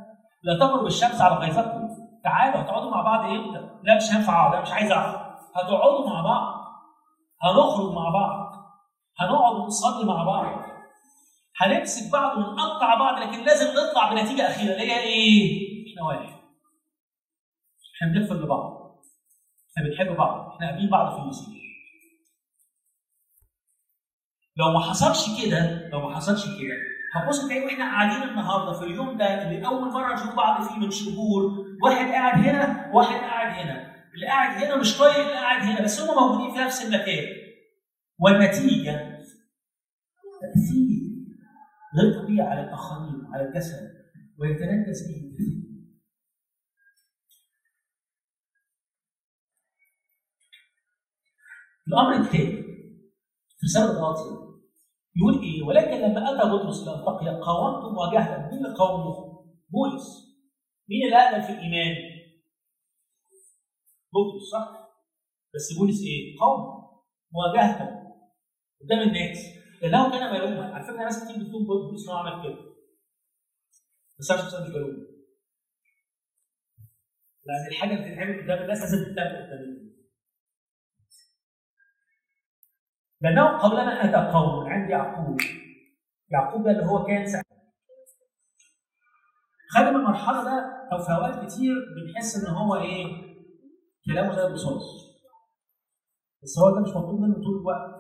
لا تغرب الشمس على غيظكم تعالوا هتقعدوا مع بعض إمتى؟ لا مش هينفع اقعد مش عايز اقعد هتقعدوا مع بعض. هنخرج مع بعض. هنقعد ونصلي مع بعض. هنمسك بعض ونقطع بعض لكن لازم نطلع بنتيجة أخيرة اللي هي إيه؟ إحنا واحد إحنا بنغفر لبعض إحنا بنحب بعض. إحنا قابلين بعض في المسيح. لو ما حصلش كده لو ما حصلش كده هتبص تلاقي وإحنا قاعدين النهارده في اليوم ده اللي أول مرة نشوف بعض فيه من شهور واحد قاعد هنا وواحد قاعد هنا. اللي قاعد هنا مش طايق اللي قاعد هنا بس هم موجودين في نفس المكان والنتيجة تأثير غير طبيعي على الآخرين على الجسد ويتنكس به الأمر الثاني في رساله غلاطيا يقول إيه ولكن لما أتى بطرس لالتقي قاومت مواجهة مين اللي قاومه؟ بولس مين اللي اقدم في الإيمان؟ بطرس صح؟ بس بولس إيه؟ قوم. مواجهه قدام الناس. لأنه كان ملوما على فكره ناس كتير بتلوم بولس انه عمل كده. بس أنا شخصيا مش بلوم لأن الحاجة اللي بتتعمل قدام الناس لازم تتعمل قدام لأنه قبلنا اتى قوم عند يعقوب. يعقوب ده اللي هو كان ساعتها خدم المرحلة ده أو في أوقات كتير بنحس إن هو إيه؟ كلامه زي الرصاص بس هو ده مش مطلوب منه طول الوقت.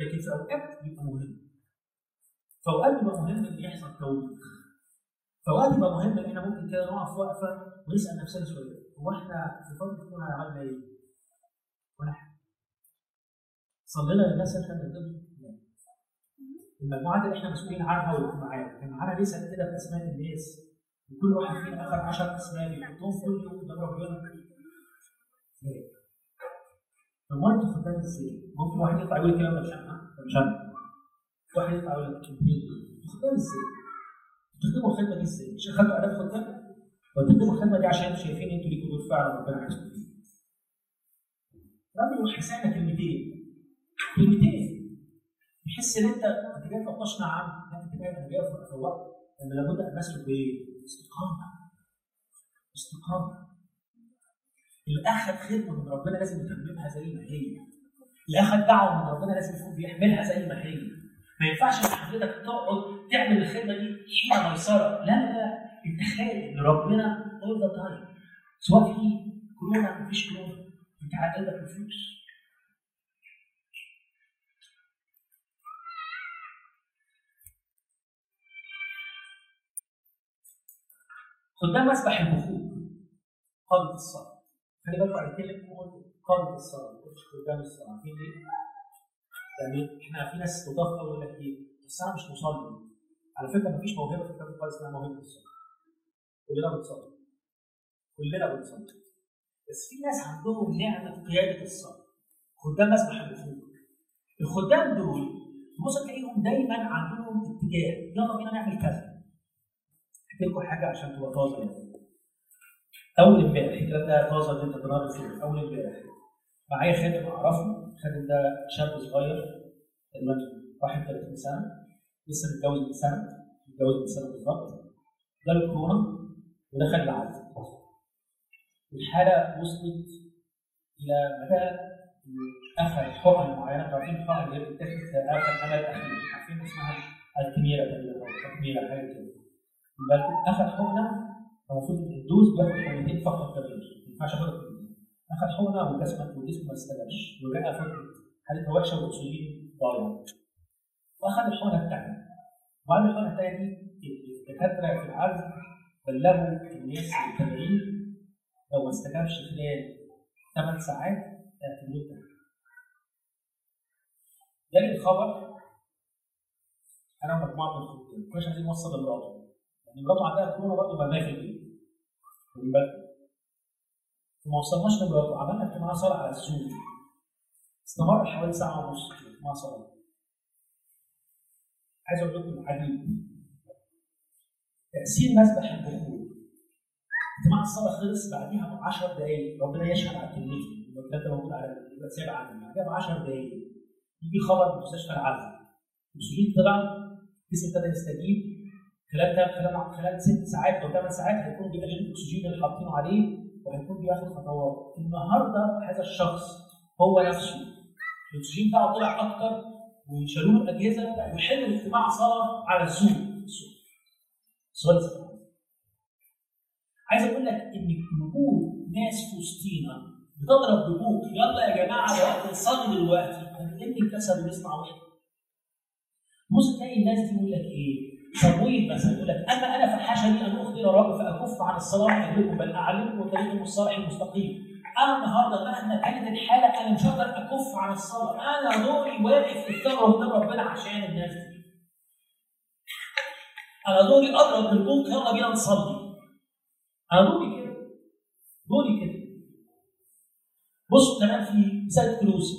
لكن في أوقات بيبقى مهم. في أوقات بيبقى مهم إن يحصل توبيخ في أوقات بيبقى مهم إن إحنا ممكن كده نقف وقفة ونسأل نفسنا سؤال هو إحنا في فترة كورونا عملنا إيه؟ ولا حاجة. صلينا للناس اللي إحنا بنخدمهم؟ المجموعات اللي إحنا مسؤولين عنها والاجتماعات كان معانا لسه كده باسماء الناس؟ وكل واحد فينا اخذ 10 اسماء بيحطهم كل يوم قدام ربنا طب خدام إزاي؟ ممكن واحد يطلع يقول الكلام ده مش أنا مش أنا واحد يطلع يقول لك خدام إزاي؟ بتخدموا الخدمة دي إزاي؟ مش اخدتوا اعداد خدام؟ وتخدموا الخدمة دي عشان أنتوا شايفين إنتوا ليكوا دور فعلا ربنا عايزكم فيه. راجل وحسانه كلمتين كلمتين تحس إن أنت انت جاي تناقشنا عن أنت جاي أنا جاي في الوقت ان لابد أن نسلك بإيه؟ استقامة استقامة اللي اخذ خدمة من ربنا لازم يتممها زي ما هي. اللي اخذ دعوة من ربنا لازم يكون بيحملها زي ما هي. ما ينفعش إن حضرتك تقعد تعمل الخدمة دي حين ميسرة. لا لا لا. أنت خالق ان ربنا اول ذا تايم سواء في كورونا مفيش كورونا. أنت قلبك الفلوس. قدام مسبح البخور قبل الصلاه. خلي بالكم أنا بتكلم قبل الصلاة مش قدام الصلاة. عارفين ليه؟ يعني إحنا في ناس تضاف يقول لك إيه؟ بس أنا مش مصلي. على فكرة مفيش موهبة في الكتاب اسمها موهبة الصلاة. كلنا بنصلي. كلنا بنصلي. بس في ناس عندهم نعمة قيادة الصلاة. خدام ناس محبوبين الخدام دول تبص تلاقيهم دايما عندهم اتجاه. يلا بينا نعمل كذا. احكي لكم حاجة عشان تبقى طازه يعني أول امبارح الكلام ده اللي انت تنار فيه أول امبارح. معايا خادم أعرفه. الخادم ده شاب صغير تقريبا 31 سنة. لسه متجوز من سنة. متجوز من سنة بالظبط. جاله كورونا ودخل العزل والحاله وصلت إلى مدى اخذ حقن معينة. عارفين الحقن اللي بتتاخد في آخر الامل الاخير عارفين اسمها الكميره تقريبا أو التكميره حاجة كده. اخذ حقنة المفروض الدوز بياخد حقنتين فقط تغيير ما ينفعش أخد اخذ حقنه وجسمه والجسم ما استجابش ورجع فتره حالتها وحشة والاكسجين ضايع واخذ الحقنة الثانية وبعد الحقنة الثانية دي الدكاترة في العزل بلغوا الناس المتابعين لو ما استجابش خلال ثمان ساعات اعتبروه انتهى. جالي الخبر أنا ومجموعه من الخدام كناش عايزين نوصل لمراته. يعني مراته عندها كورونا برضه مرميه في البيت بالكم فما وصلناش لمراته عملنا اجتماع صلاه على الزوم استمر حوالي ساعة ونص اجتماع صلاه عايز أقول لكم عجيب تأثير مسبح البخور اجتماع الصلاة خلص بعديها ب 10 دقائق ربنا يشهد على كلمتي. الكلام ده موجود على الواتساب عندي بعدها ب 10 دقائق يجي خبر من مستشفى العزل الاكسجين طلع الجسم ابتدى يستجيب. خلال خلال خلال ست ساعات أو ثمان ساعات هيكون بيقلل الأكسجين اللي حاطينه عليه وهيكون بياخد خطوات. النهارده هذا الشخص هو نفسه. الأكسجين بتاعه طلع أكتر وشالوا له الأجهزة وحل اجتماع صلاه على الزوم. سؤال عايز أقول لك إن وجود ناس في وسطينا بتضرب ببوك يلا يا جماعة ده وقت نصلي دلوقتي هنتم الكسل ونسمع واحد. بص تلاقي الناس دي يقول لك إيه؟ صمويل مثلا يقول لك أما أنا فحشني أن أخبر الرب فأكف عن الصلاة اهلكم بل أعلمكم طريقكم الصالح المستقيم. أنا النهارده مهما كانت الحالة أنا مش هقدر أكف عن الصلاة، أنا دوري واقف في الثغره قدام ربنا عشان الناس دي. أنا دوري أضرب بالبوق يلا بينا نصلي. أنا دوري كده. دوري كده. بصوا كمان في مثال فلوسي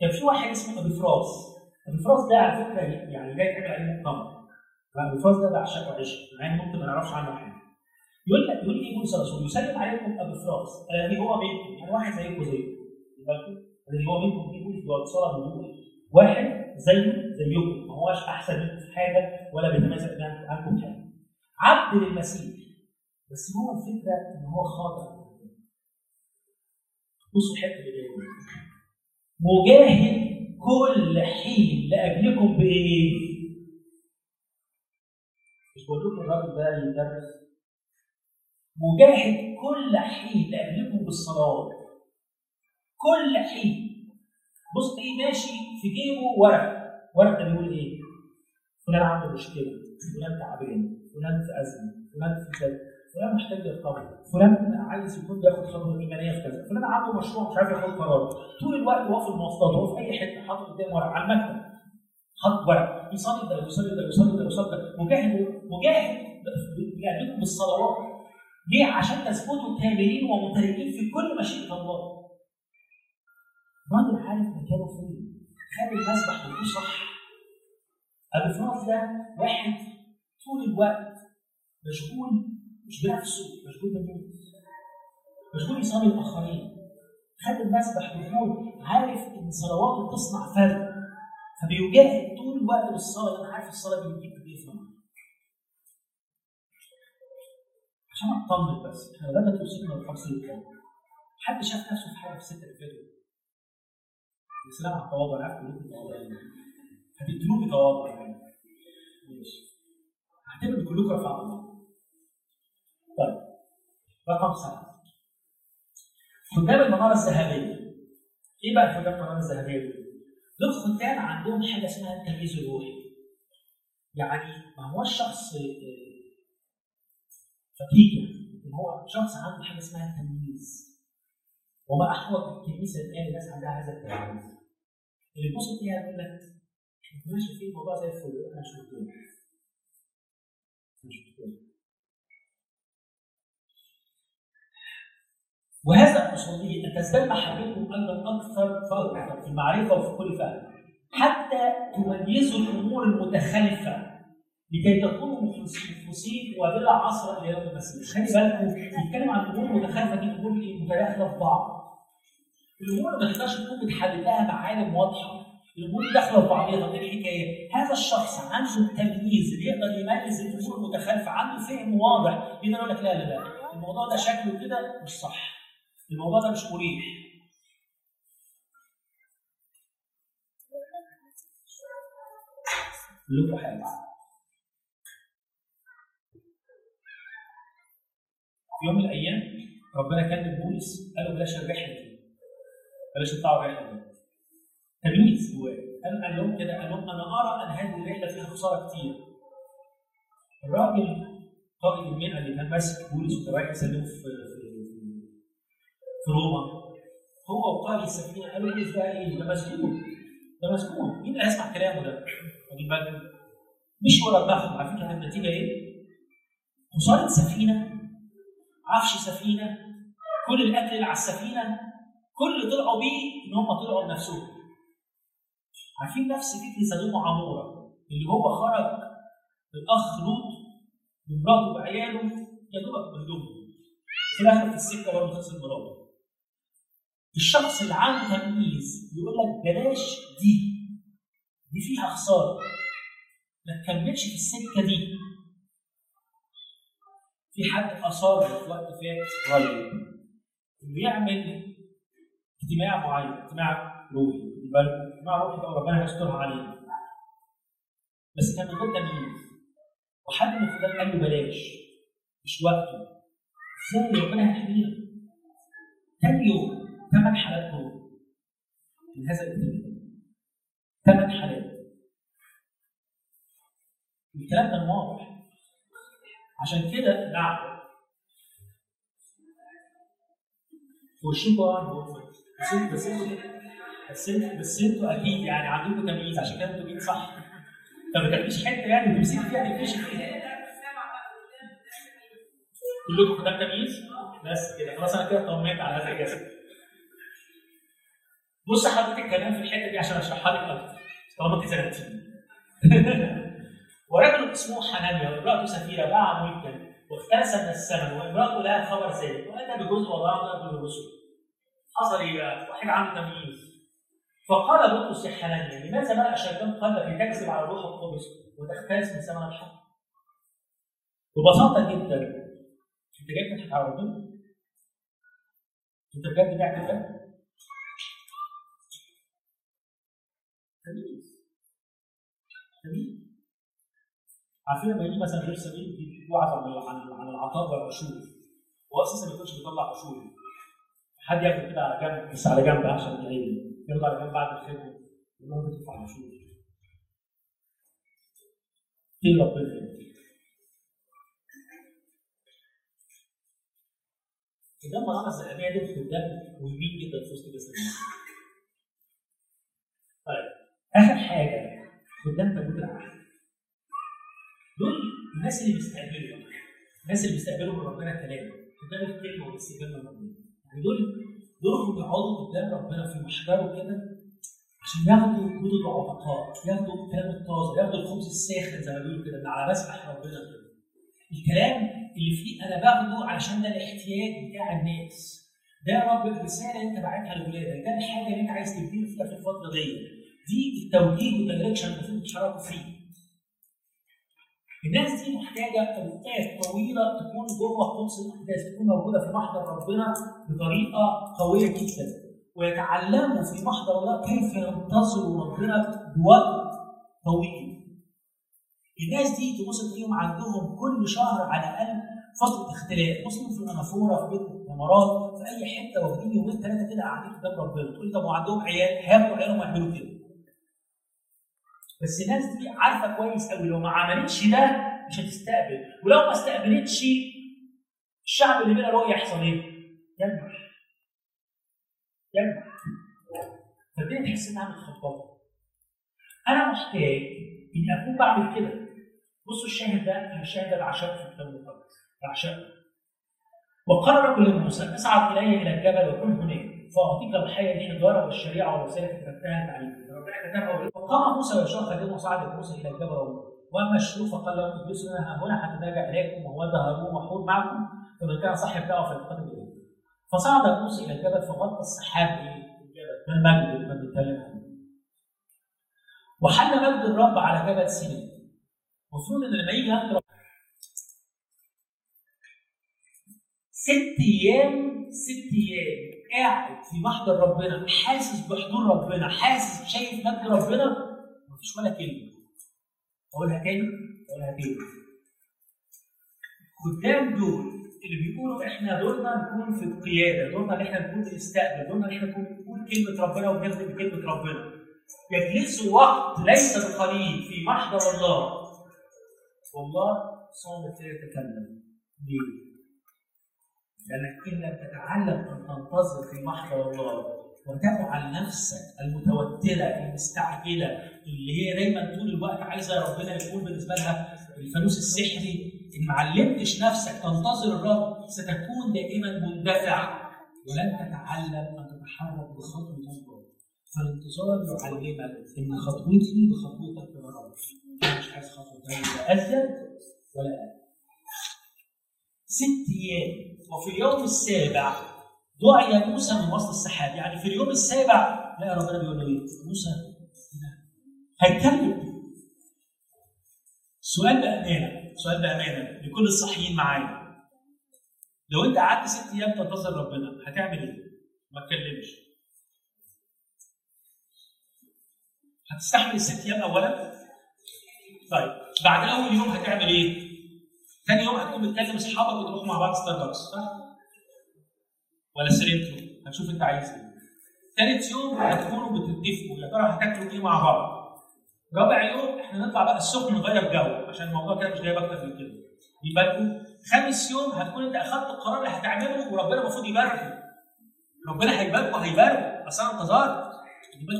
كان في واحد اسمه أبي فراس أبي فراس ده على فكرة يعني جاي يتعمل عليه مؤتمر فراس ده بعشقه عشق مع إن ممكن ما نعرفش عنه حاجة. يقول لك يقول إيه بولس الرسول يسلم عليكم ابي فراس الذي هو منكم يعني واحد زيكم زيه. الذي هو منكم دي بولس بيوصلها واحد زيه زيكم. ما هوش أحسن منكم في حاجة ولا بيتميز عنكم حاجة. عبد للمسيح بس هو الفكرة إن هو خاطئ. بصوا الحتة اللي جاية. مجاهد كل حين لأجلكم بإيه؟ مش بقول لكم الراجل ده يدرس. مجاهد كل حين لاجلكم بالصلاة. كل حين. بص تلاقيه ماشي في جيبه ورق. ورق بيقول إيه؟ فلان عنده مشكلة. فلان تعبان. فلان في أزمة. فلان في كذا. فلان محتاج يرتبط فلان عايز يكون بياخد خطوة إيمانية في كذا. فلان عنده مشروع مش عارف ياخد قرار. طول الوقت هو في المواصلات هو في أي حتة حاطط قدام ورق على المكتب. حاطط ورق يصلي ده يصلي ده يصلي ده يصلي ده. مجاهد مجاهد بيعملكم بالصلوات. ليه؟ عشان تثبتوا كاملين وممتلئين في كل مشيئة الله. الراجل عارف مكانه فين. خد المسبح بيقول صح. ابي فراس ده واحد طول الوقت مشغول مش بنفسه مشغول بالناس. مشغول يصلي الآخرين. خد المسبح بيقول عارف إن صلواته تصنع فرق. فبيجاهد طول الوقت بالصلاة. أنا عارف الصلاة بتجيب قد إيه عشان أطمن بس إحنا بدات توصلنا للخمسين الكام حد شاف نفسه في حاجة في السته اللي فاتوا السلام على التواضع. عارف كلكم تواضع هتدلوه بتواضع يعني. ماشي. هعتبر كلكم رفعوا الله طيب. رقم سبعة. خدام المناره الذهبية. إيه بقى خدام المناره الذهبية؟ دي؟ دول خدام عندهم حاجة اسمها التمييز الروحي. يعني ما هوش شخص فقيه لكن هو شخص عنده حاجة اسمها التمييز. وما أحوط الكنيسه الان الناس عندها هذا التمييز. اللي تبص فيها يقول لك إحنا شايفين الموضوع زي الفل إحنا مش مش وهذا ان تزداد محبتكم أيضا أكثر فاكثر في المعرفة وفي كل فهم حتى تميزوا الأمور المتخلفة لكي تكونوا مخلصين وبلا عصر إلى يوم المسيح. خلي بالكم بيتكلم عن الأمور المتخلفة دي الأمور اللي متداخلة في بعض. الأمور ما تقدرش تكون بتحدد لها معالم واضحة. الأمور داخلة في بعضيها. طب إيه الحكاية؟ هذا الشخص عنده التمييز اللي يقدر يميز الأمور المتخلفة عنده فهم واضح. يقدر يقول لك لا لا لا. الموضوع ده شكله كده مش صح. الموضوع ده مش مريح. أقول لكم حاجة في يوم من الأيام ربنا كلم بولس قال له بلاش الرحلة دي. بلاش تطلعوا الرحلة دي. تمييز جواه. قال لهم كده قال لهم أنا أرى أن هذه الرحلة فيها خسارة كتير. الراجل قائد المئه اللي كان ماسك بولس وكان رايح يسلمه في في روما هو وقائد السفينه قالوا بولس ده إيه؟ ده مسجون ده مسجون مين اللي هيسمع كلامه ده؟ واخدين بالكم؟ مش ورا دماغهم عارفين كانت النتيجه إيه؟ خسارة سفينة عفش سفينة كل الأكل اللي على السفينة كل اللي طلعوا بيه إن هم طلعوا بنفسهم عارفين نفس فكرة سدوم وعموره اللي هو خرج الأخ لوط بمراته وعياله يا دوبك بهدومه في الآخر في السكة برضه خسر مراته الشخص اللي عنده تمييز يقول لك بلاش دي. دي فيها خسارة. ما تكملش في السكة دي. في حد اصر في وقت فات؟ قريب إنه يعمل اجتماع معين اجتماع روحي اجتماع روحي بقى ربنا يسترها عليه. بس كان من غير تمييز. وحد من الخدام قال له بلاش. مش وقته. إزاي؟ ربنا يحمينا تاني يوم. ثمان حالات من هذا الاجتماع ثمان حالات. الكلام كان واضح. عشان كده نعم في وشكم بس بس بس بس أنتوا أكيد يعني عندكم تمييز عشان كده أنتوا جايين صح. طب ما تعمليش حتة يعني تمسكي فيها تقفشي فيها كلكم خدام تمييز؟ بس كده. خلاص أنا كده اطمنت على هذا الجسد. بص حضرتك الكلام في الحتة دي عشان أشرحها لك أكتر طالما أنت زنقتيني (laughs) ورجل اسمه حنانيا وامرأته سفيرة باع ملكا واختلس من الثمن وامرأته لها خبر ذلك وأتى بجزء وضعه قبل الرسل. حصل إيه بقى؟ واحد عنده تمييز. فقال بطرس لحنانيا لماذا ملأ شيطان قلبك لتكذب على الروح القدس وتختلس من ثمن الحق؟ ببساطة جدا أنت جاي تضحك على ربنا؟ أنت بجد بعت ده؟ تمييز تمييز عارفين لما يجي مثلا غير سبيل يوعظ عن العطاء والعشور هو أساسا ما يكونش بيطلع عشور حد ياخد كده على جنب بس على جنب عشان يعين ياخد على جنب بعد الخدمه يقول له بتدفع عشور إيه ربنا قدام العمل الذهبيه دي قدام مهمين جدا في وسط جسم. طيب اخر حاجة قدام تابوت العهد دول الناس اللي بيستقبلوا الناس اللي بيستقبلوا من ربنا كلام. قدام الكلمة والاستقبال من ربنا. يعني دول دول بيقعدوا قدام ربنا في محضره كده عشان ياخدوا جهود العتقاء ياخدوا الكلام الطازة ياخدوا الخبز الساخن زي ما بيقولوا كده من على مسبح ربنا. كده الكلام اللي فيه أنا باخده علشان ده الاحتياج بتاع الناس. ده يا رب الرسالة اللي أنت باعتها لولادك ده الحاجة اللي أنت عايز تبتدي فيها في الفترة دي دي التوجيه والدايركشن اللي المفروض تتحركوا فيه الناس دي محتاجة أوقات طويلة تكون جوه قدس الأحداث تكون موجودة في محضر ربنا بطريقة قوية جدا ويتعلموا في محضر الله كيف ينتظروا ربنا بوقت طويل. الناس دي تبص تلاقيهم عندهم كل شهر على الأقل فترة اختلاف، بصوا في الأنافورة في بيت الامارات في أي حتة واخدين يومين ثلاثة كده قاعدين قدام ربنا، تقول طب وعندهم عيال هياخدوا عيالهم ويعملوا كده. بس الناس دي عارفة كويس قوي لو ما عملتش ده مش هتستقبل. ولو ما استقبلتش الشعب اللي بلا رؤية يحصل إيه؟ ينجح. ينجح. فالدنيا تحس إنها متخبطة. أنا محتاج إني أكون بعمل كده. بصوا الشاهد ده أنا الشاهد ده بعشقه في الكتاب المقدس. بعشقه وقال رجل لموسى اصعد إلي إلى الجبل وكن هناك. فأعطيك الحياة الحجاره والشريعة والوسائل التي كتبتها تعليم ربنا كتبها وقام موسى ويشوع خادمه وصعد موسى إلى الجبل واما الشيوخ فقال لهم اجلسوا لنا هنا نرجع إليكم وهو هارون وحور معكم فمن كان صاحب دعوة فليقترب اليه فصعد موسى إلى الجبل فغطى السحاب؟ الجبل المجد اللي كنا بنتكلم عنه. وحل مجد الرب على جبل سيناء. المفروض إن لما يجي مجد ست أيام ست أيام. قاعد في محضر ربنا حاسس بحضور ربنا حاسس شايف مجد ربنا مفيش ولا كلمة. أقولها تاني؟ أقولها تاني. خدام دول اللي بيقولوا إحنا دورنا نكون في القيادة دورنا ان إحنا نكون بنستقبل دورنا ان إحنا نكون نقول كلمة ربنا ونخدم بكلمه ربنا. يجلسوا وقت ليس بقليل في محضر الله. والله صامت لا يتكلم ليه؟ لأنك لم تتعلم أن تنتظر في محضر الله وتجعل نفسك المتوترة المستعجلة اللي هي دايما طول الوقت عايزة ربنا يكون بالنسبة لها الفانوس السحري إن ما علمتش نفسك تنتظر الرب ستكون دائما مندفع. ولن تتعلم أن تتحرك بخطوة الله فالانتظار يعلمك إن خطوتي بخطوتك يا رب. مش عايز خطوة لا أزيد ولا أقل. ست أيام وفي اليوم السابع دعي موسى من وسط السحاب يعني في اليوم السابع لا ربنا بيقول له إيه؟ موسى هيتكلم سؤال بأمانة سؤال بأمانة لكل الصحيين معايا لو أنت قعدت ست أيام تنتظر ربنا هتعمل إيه؟ ما تكلمش هتستحمل الست أيام اولا؟ طيب بعد أول يوم هتعمل إيه؟ ثاني يوم هتكون بتكلم أصحابك وتروحوا مع بعض ستاربكس صح؟ ولا سرينتو هتشوف أنت عايز إيه. ثالث يوم هتكونوا بتتفقوا يا ترى هتاكلوا إيه مع بعض. رابع يوم إحنا نطلع بقى السخن نغير جو عشان الموضوع كده مش جايب أكتر من كده. يبقى خامس يوم هتكون أنت اخذت القرار اللي هتعمله وربنا المفروض يباركه. ربنا هيباركه هيباركه أصل أنا انتظرت.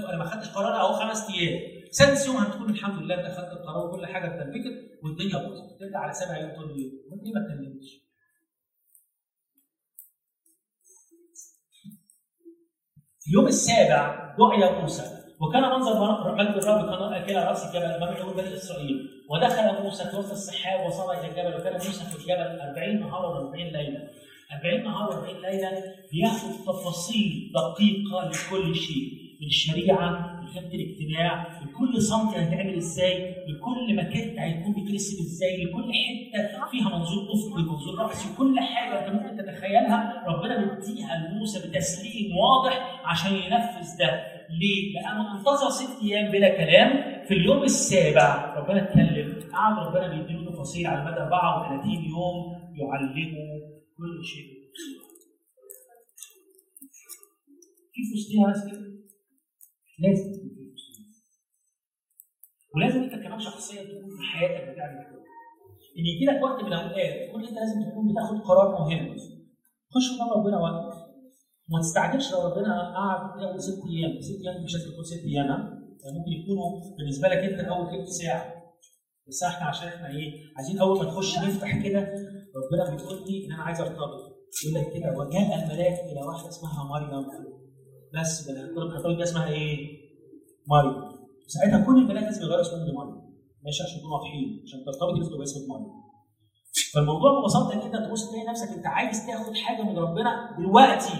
أنا ما خدتش قرار أهو خمس أيام. سادس يوم هتكون الحمد لله انت اخذت القرار وكل حاجة اتنفذت والدنيا باظت. ترجع على سابع يوم تقول لي وانت ليه ما اتكلمتش؟ في اليوم السابع دعي موسى. وكان منظر مجد الرب كان اكل رأس الجبل امام عيون بني إسرائيل ودخل موسى وسط السحاب وصار إلى الجبل وكان موسى في الجبل 40 نهارا و40 ليلة. 40 نهار و40 ليلة بياخد تفاصيل دقيقة لكل شيء. من الشريعة لخدمه الاجتماع لكل صمت هيتعمل إزاي لكل مكان هيكون بيترسم إزاي لكل حتة فيها منظور افقي منظور راسي كل حاجة أنت ممكن تتخيلها ربنا مديها لموسى بتسليم واضح عشان ينفذ ده. ليه؟ لأنه انتظر ست أيام بلا كلام. في اليوم السابع ربنا اتكلم قعد ربنا بيديله تفاصيل على مدى 34 يوم يعلمه كل شيء. في في وسطها ناس كده؟ لازم تكون في وسطها ولازم انت كمان شخصيا تكون في حياتك بتعمل كده ان يجي لك وقت من الأوقات تكون أنت لازم تكون بتاخد قرار مهم. خش قدام ربنا وقت. وما تستعجلش لو ربنا قعد اول ست أيام. ست أيام مش هتكون ست أيام يعني ممكن يكونوا بالنسبة لك أنت اول تلت ساعة. بس إحنا عشان إحنا إيه عايزين أول ما نخش نفتح كده ربنا بيقول لي إن أنا عايز أرتبط. يقول لك كده وجاء الملاك إلى واحدة اسمها مريم. بس الكاثوليك اسمها إيه؟ مريم ساعتها كل البنات لازم يغيروا اسمهم لمريم ماشي عشان نكون واضحين عشان ترتبط لازم تبقى اسمك مريم فالموضوع ببساطة كده تبص تلاقي نفسك أنت عايز تاخد حاجة من ربنا دلوقتي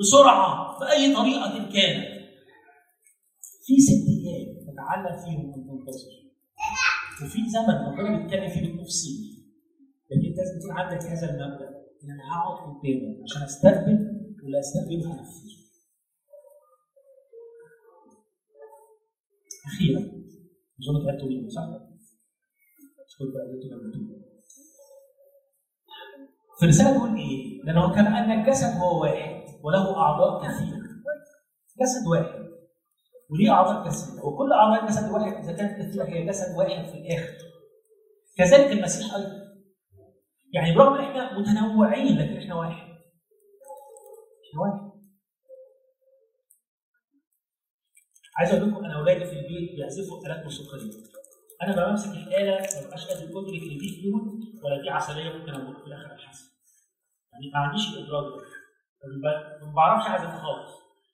بسرعة باي طريقة كانت. في ست أيام تتعلم فيهم ان تنتظر وفي زمن ربنا بيتكلم فيه بالتفصيل. لكن أنت لازم يكون عندك هذا المبدأ إن أنا هقعد قدامك عشان أستقبل ولا أستقبله هنفذه أخيرا. اظن تعبتوا مني صح؟ اشكرك تعبتوا جنبتوا في الرساله بيقول إيه؟ لأنه كما ان الجسد هو واحد وله أعضاء كثيرة. جسد واحد. وليه أعضاء كثيرة. وكل أعضاء الجسد الواحد إذا كانت كثيرة هي جسد واحد في الآخر. كذلك المسيح أيضا يعني برغم إحنا متنوعين لكن إحنا واحد. إحنا واحد. عايز أقول لكم أنا اولادي في البيت بيعزفوا آلات موسيقية. أنا لما بمسك الآلة ما ببقاش قادر أدرك إن دي فلوت ولا دي عسليه ممكن أروح في الآخر أبحث. يعني ما عنديش الإدراك ده. ما بعرفش اعزف خالص.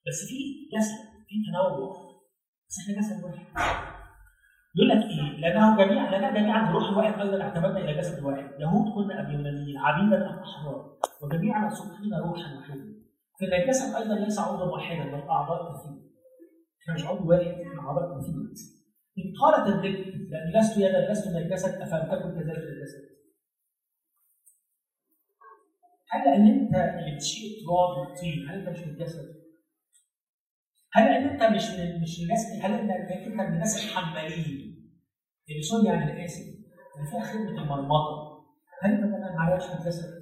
بس في جسد في تنوع. بس إحنا جسد واحد. يقول لك إيه؟ لأنه جميع لنا جميعا بروح واحد أيضا اعتمدنا إلى جسد واحد، يهود كنا ام يونانيين، عبيدا أم أحرار، وجميعنا سقينا روحا واحدا. فإن الجسد أيضا ليس عضوا واحدا بل أعضاء كثيرة. مش عضو واحد إحنا اعضاء. إن قالت الذكر لاني لست يدا لست من الجسد أفلم تكن كذلك الجسد. هل لأن أنت اللي بتشيل التراب والطين هل أنت مش من الجسد؟ هل أنت مش من مش الناس هل أنت أنت من الناس الحمالين اللي سوري يعني أنا اسف اللي فيها خدمه المرمطه هل أنت كمان معاياش في الجسد؟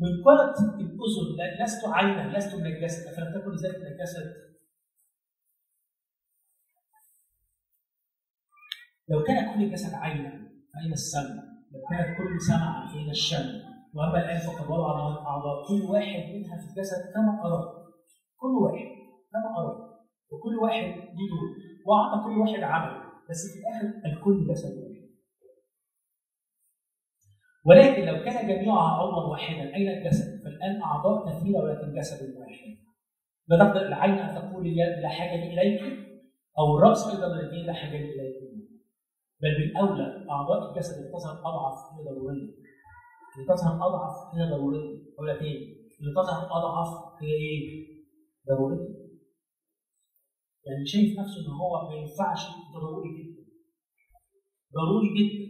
وإن قالت الأذن لست عينا لست من الجسد فلم تكن ذلك من الجسد؟ لو كان كل الجسد عينا فأين السمع؟ لو كانت كل سمع فأين الشم؟ واما الآن فقد وضع أعضاء. كل واحد منها في الجسد كما اراد كل واحد كما اراد وكل واحد ليه دور وأعطى كل واحد عمل. بس في الآخر الكل جسد واحد ولكن لو كان جميعها عضوا واحدا أين الجسد؟ فالآن أعضاء كثيرة ولكن جسد واحد لا تقدر العين أن تقول اليد لا حاجة إليك؟ أو الراس أيضا الاثنين لا حاجة إليك؟ بل بالأولى أعضاء الجسد اللي تظهر أضعف هي ضروريه اللي تظهر أضعف هي ضروريه أقول لك إيه؟ اللي تظهر أضعف هي إيه؟ ضروريه يعني شايف نفسه إن هو ما ينفعش ضروري جدا. ضروري جدا.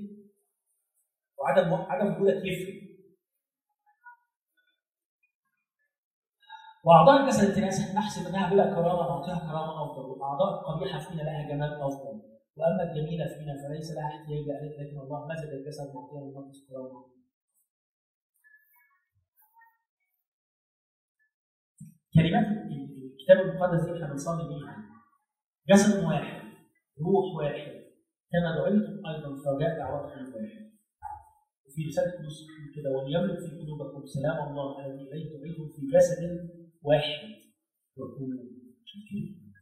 وعدم عدم وجودك يفرق. وأعضاء الجسد التناسح نحسب إنها بلا كرامة نعطيها كرامة أفضل والاعضاء القبيحه فينا لها جمال أفضل. وأما الجميلة فينا فليس لها احتياج لكن الله مزج الجسد معطيها المقدس كرامة. كلمات الكتاب المقدس دي إحنا بنصلي بيها. جسد واحد روح واحد. كما دعيتم أيضا فرجاء دعوتكم واحد وفي رساله كولوس كده وليملك في قلوبكم سلام الله الذي إليه دعيتم في جسد واحد. وكونوا شاكرين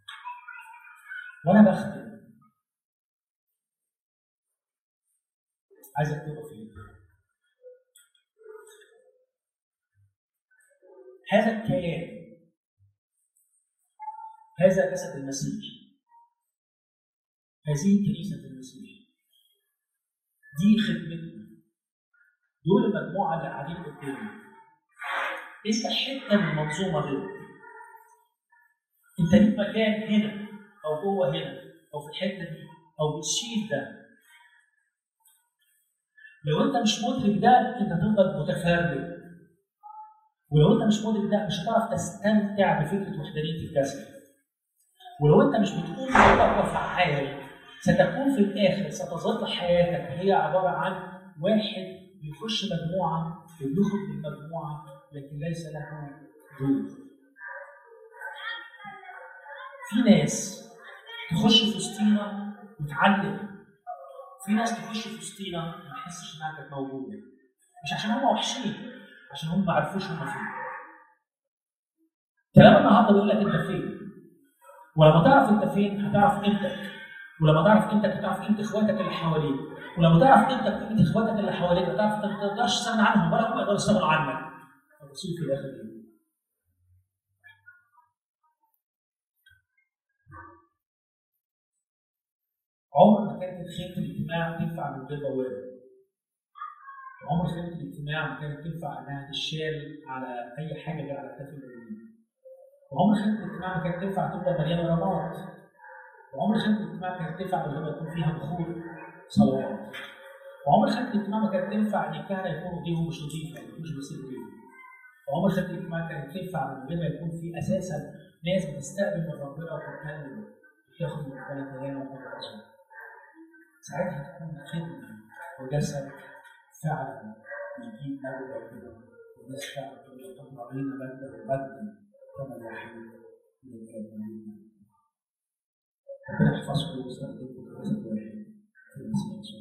وأنا بختم. عايزك تقف فين هذا الكيان هذا جسد المسيح هذه كنيسة المسيح. دي خدمتنا دول المجموعة اللي قاعدين قدامي انت حتة من المنظومة دي انت ليك مكان هنا أو جوه هنا أو في الحتة دي أو بتشيل ده. لو انت مش مدرك ده انت هتفضل متفرد ولو انت مش مدرك ده مش هتعرف تستمتع بفكرة وحدانية الجسد. ولو انت مش بتقوم بدورك وفعال ستكون في الآخر ستظل حياتك هي عبارة عن واحد بيخش مجموعة وبيخرج من مجموعة لكن ليس له دور. في ناس تخش في وسطينا وتعلم. في ناس تخش في وسطينا ما تحسش إنها كانت موجودة. مش عشان هم وحشين عشان هم ما عرفوش هم فين. كلام النهارده بيقول لك أنت فين. ولما تعرف أنت فين هتعرف قيمتك ولما تعرف قيمتك هتعرف قيمة اخواتك اللي حواليك ولما تعرف قيمتك قيمة اخواتك اللي حواليك هتعرف انت ما تقدرش تستغنى عنهم ولا هم يقدروا يستغنوا عنك. الرسول في الآخر إيه؟ عمر ما كانت خيمه الاجتماع تنفع من غير بوابة. عمر خيمة الاجتماع ما كانت تنفع إنها تشال على أي حاجة غير على كتاف المؤمنين. وعمر خدمة الاجتماع ما كانت تنفع تبقى مليانة رماد. وعمر خدمة الاجتماع كانت تنفع من غير ما يكون فيها بخور صلوات وعمر خدمة الاجتماع ما كانت تنفع إن الكهنة يكونوا ايديهم مش نظيفة ما يكونوش ايديهم وعمر خدمة الاجتماع كانت تنفع من غير ما يكون في أساسا ناس بتستقبل من ربنا وتتكلم وتاخد من ربنا كلام وتتعظم ساعتها تكون خدمة وجسد فعلا يجيب نبي ربنا. والناس فعلا تقول لك ربنا بدل وبدل كما الوحيد من الكاملين ربنا يحفظكم ويستخدمكم كجسد واحد في المسيح يسوع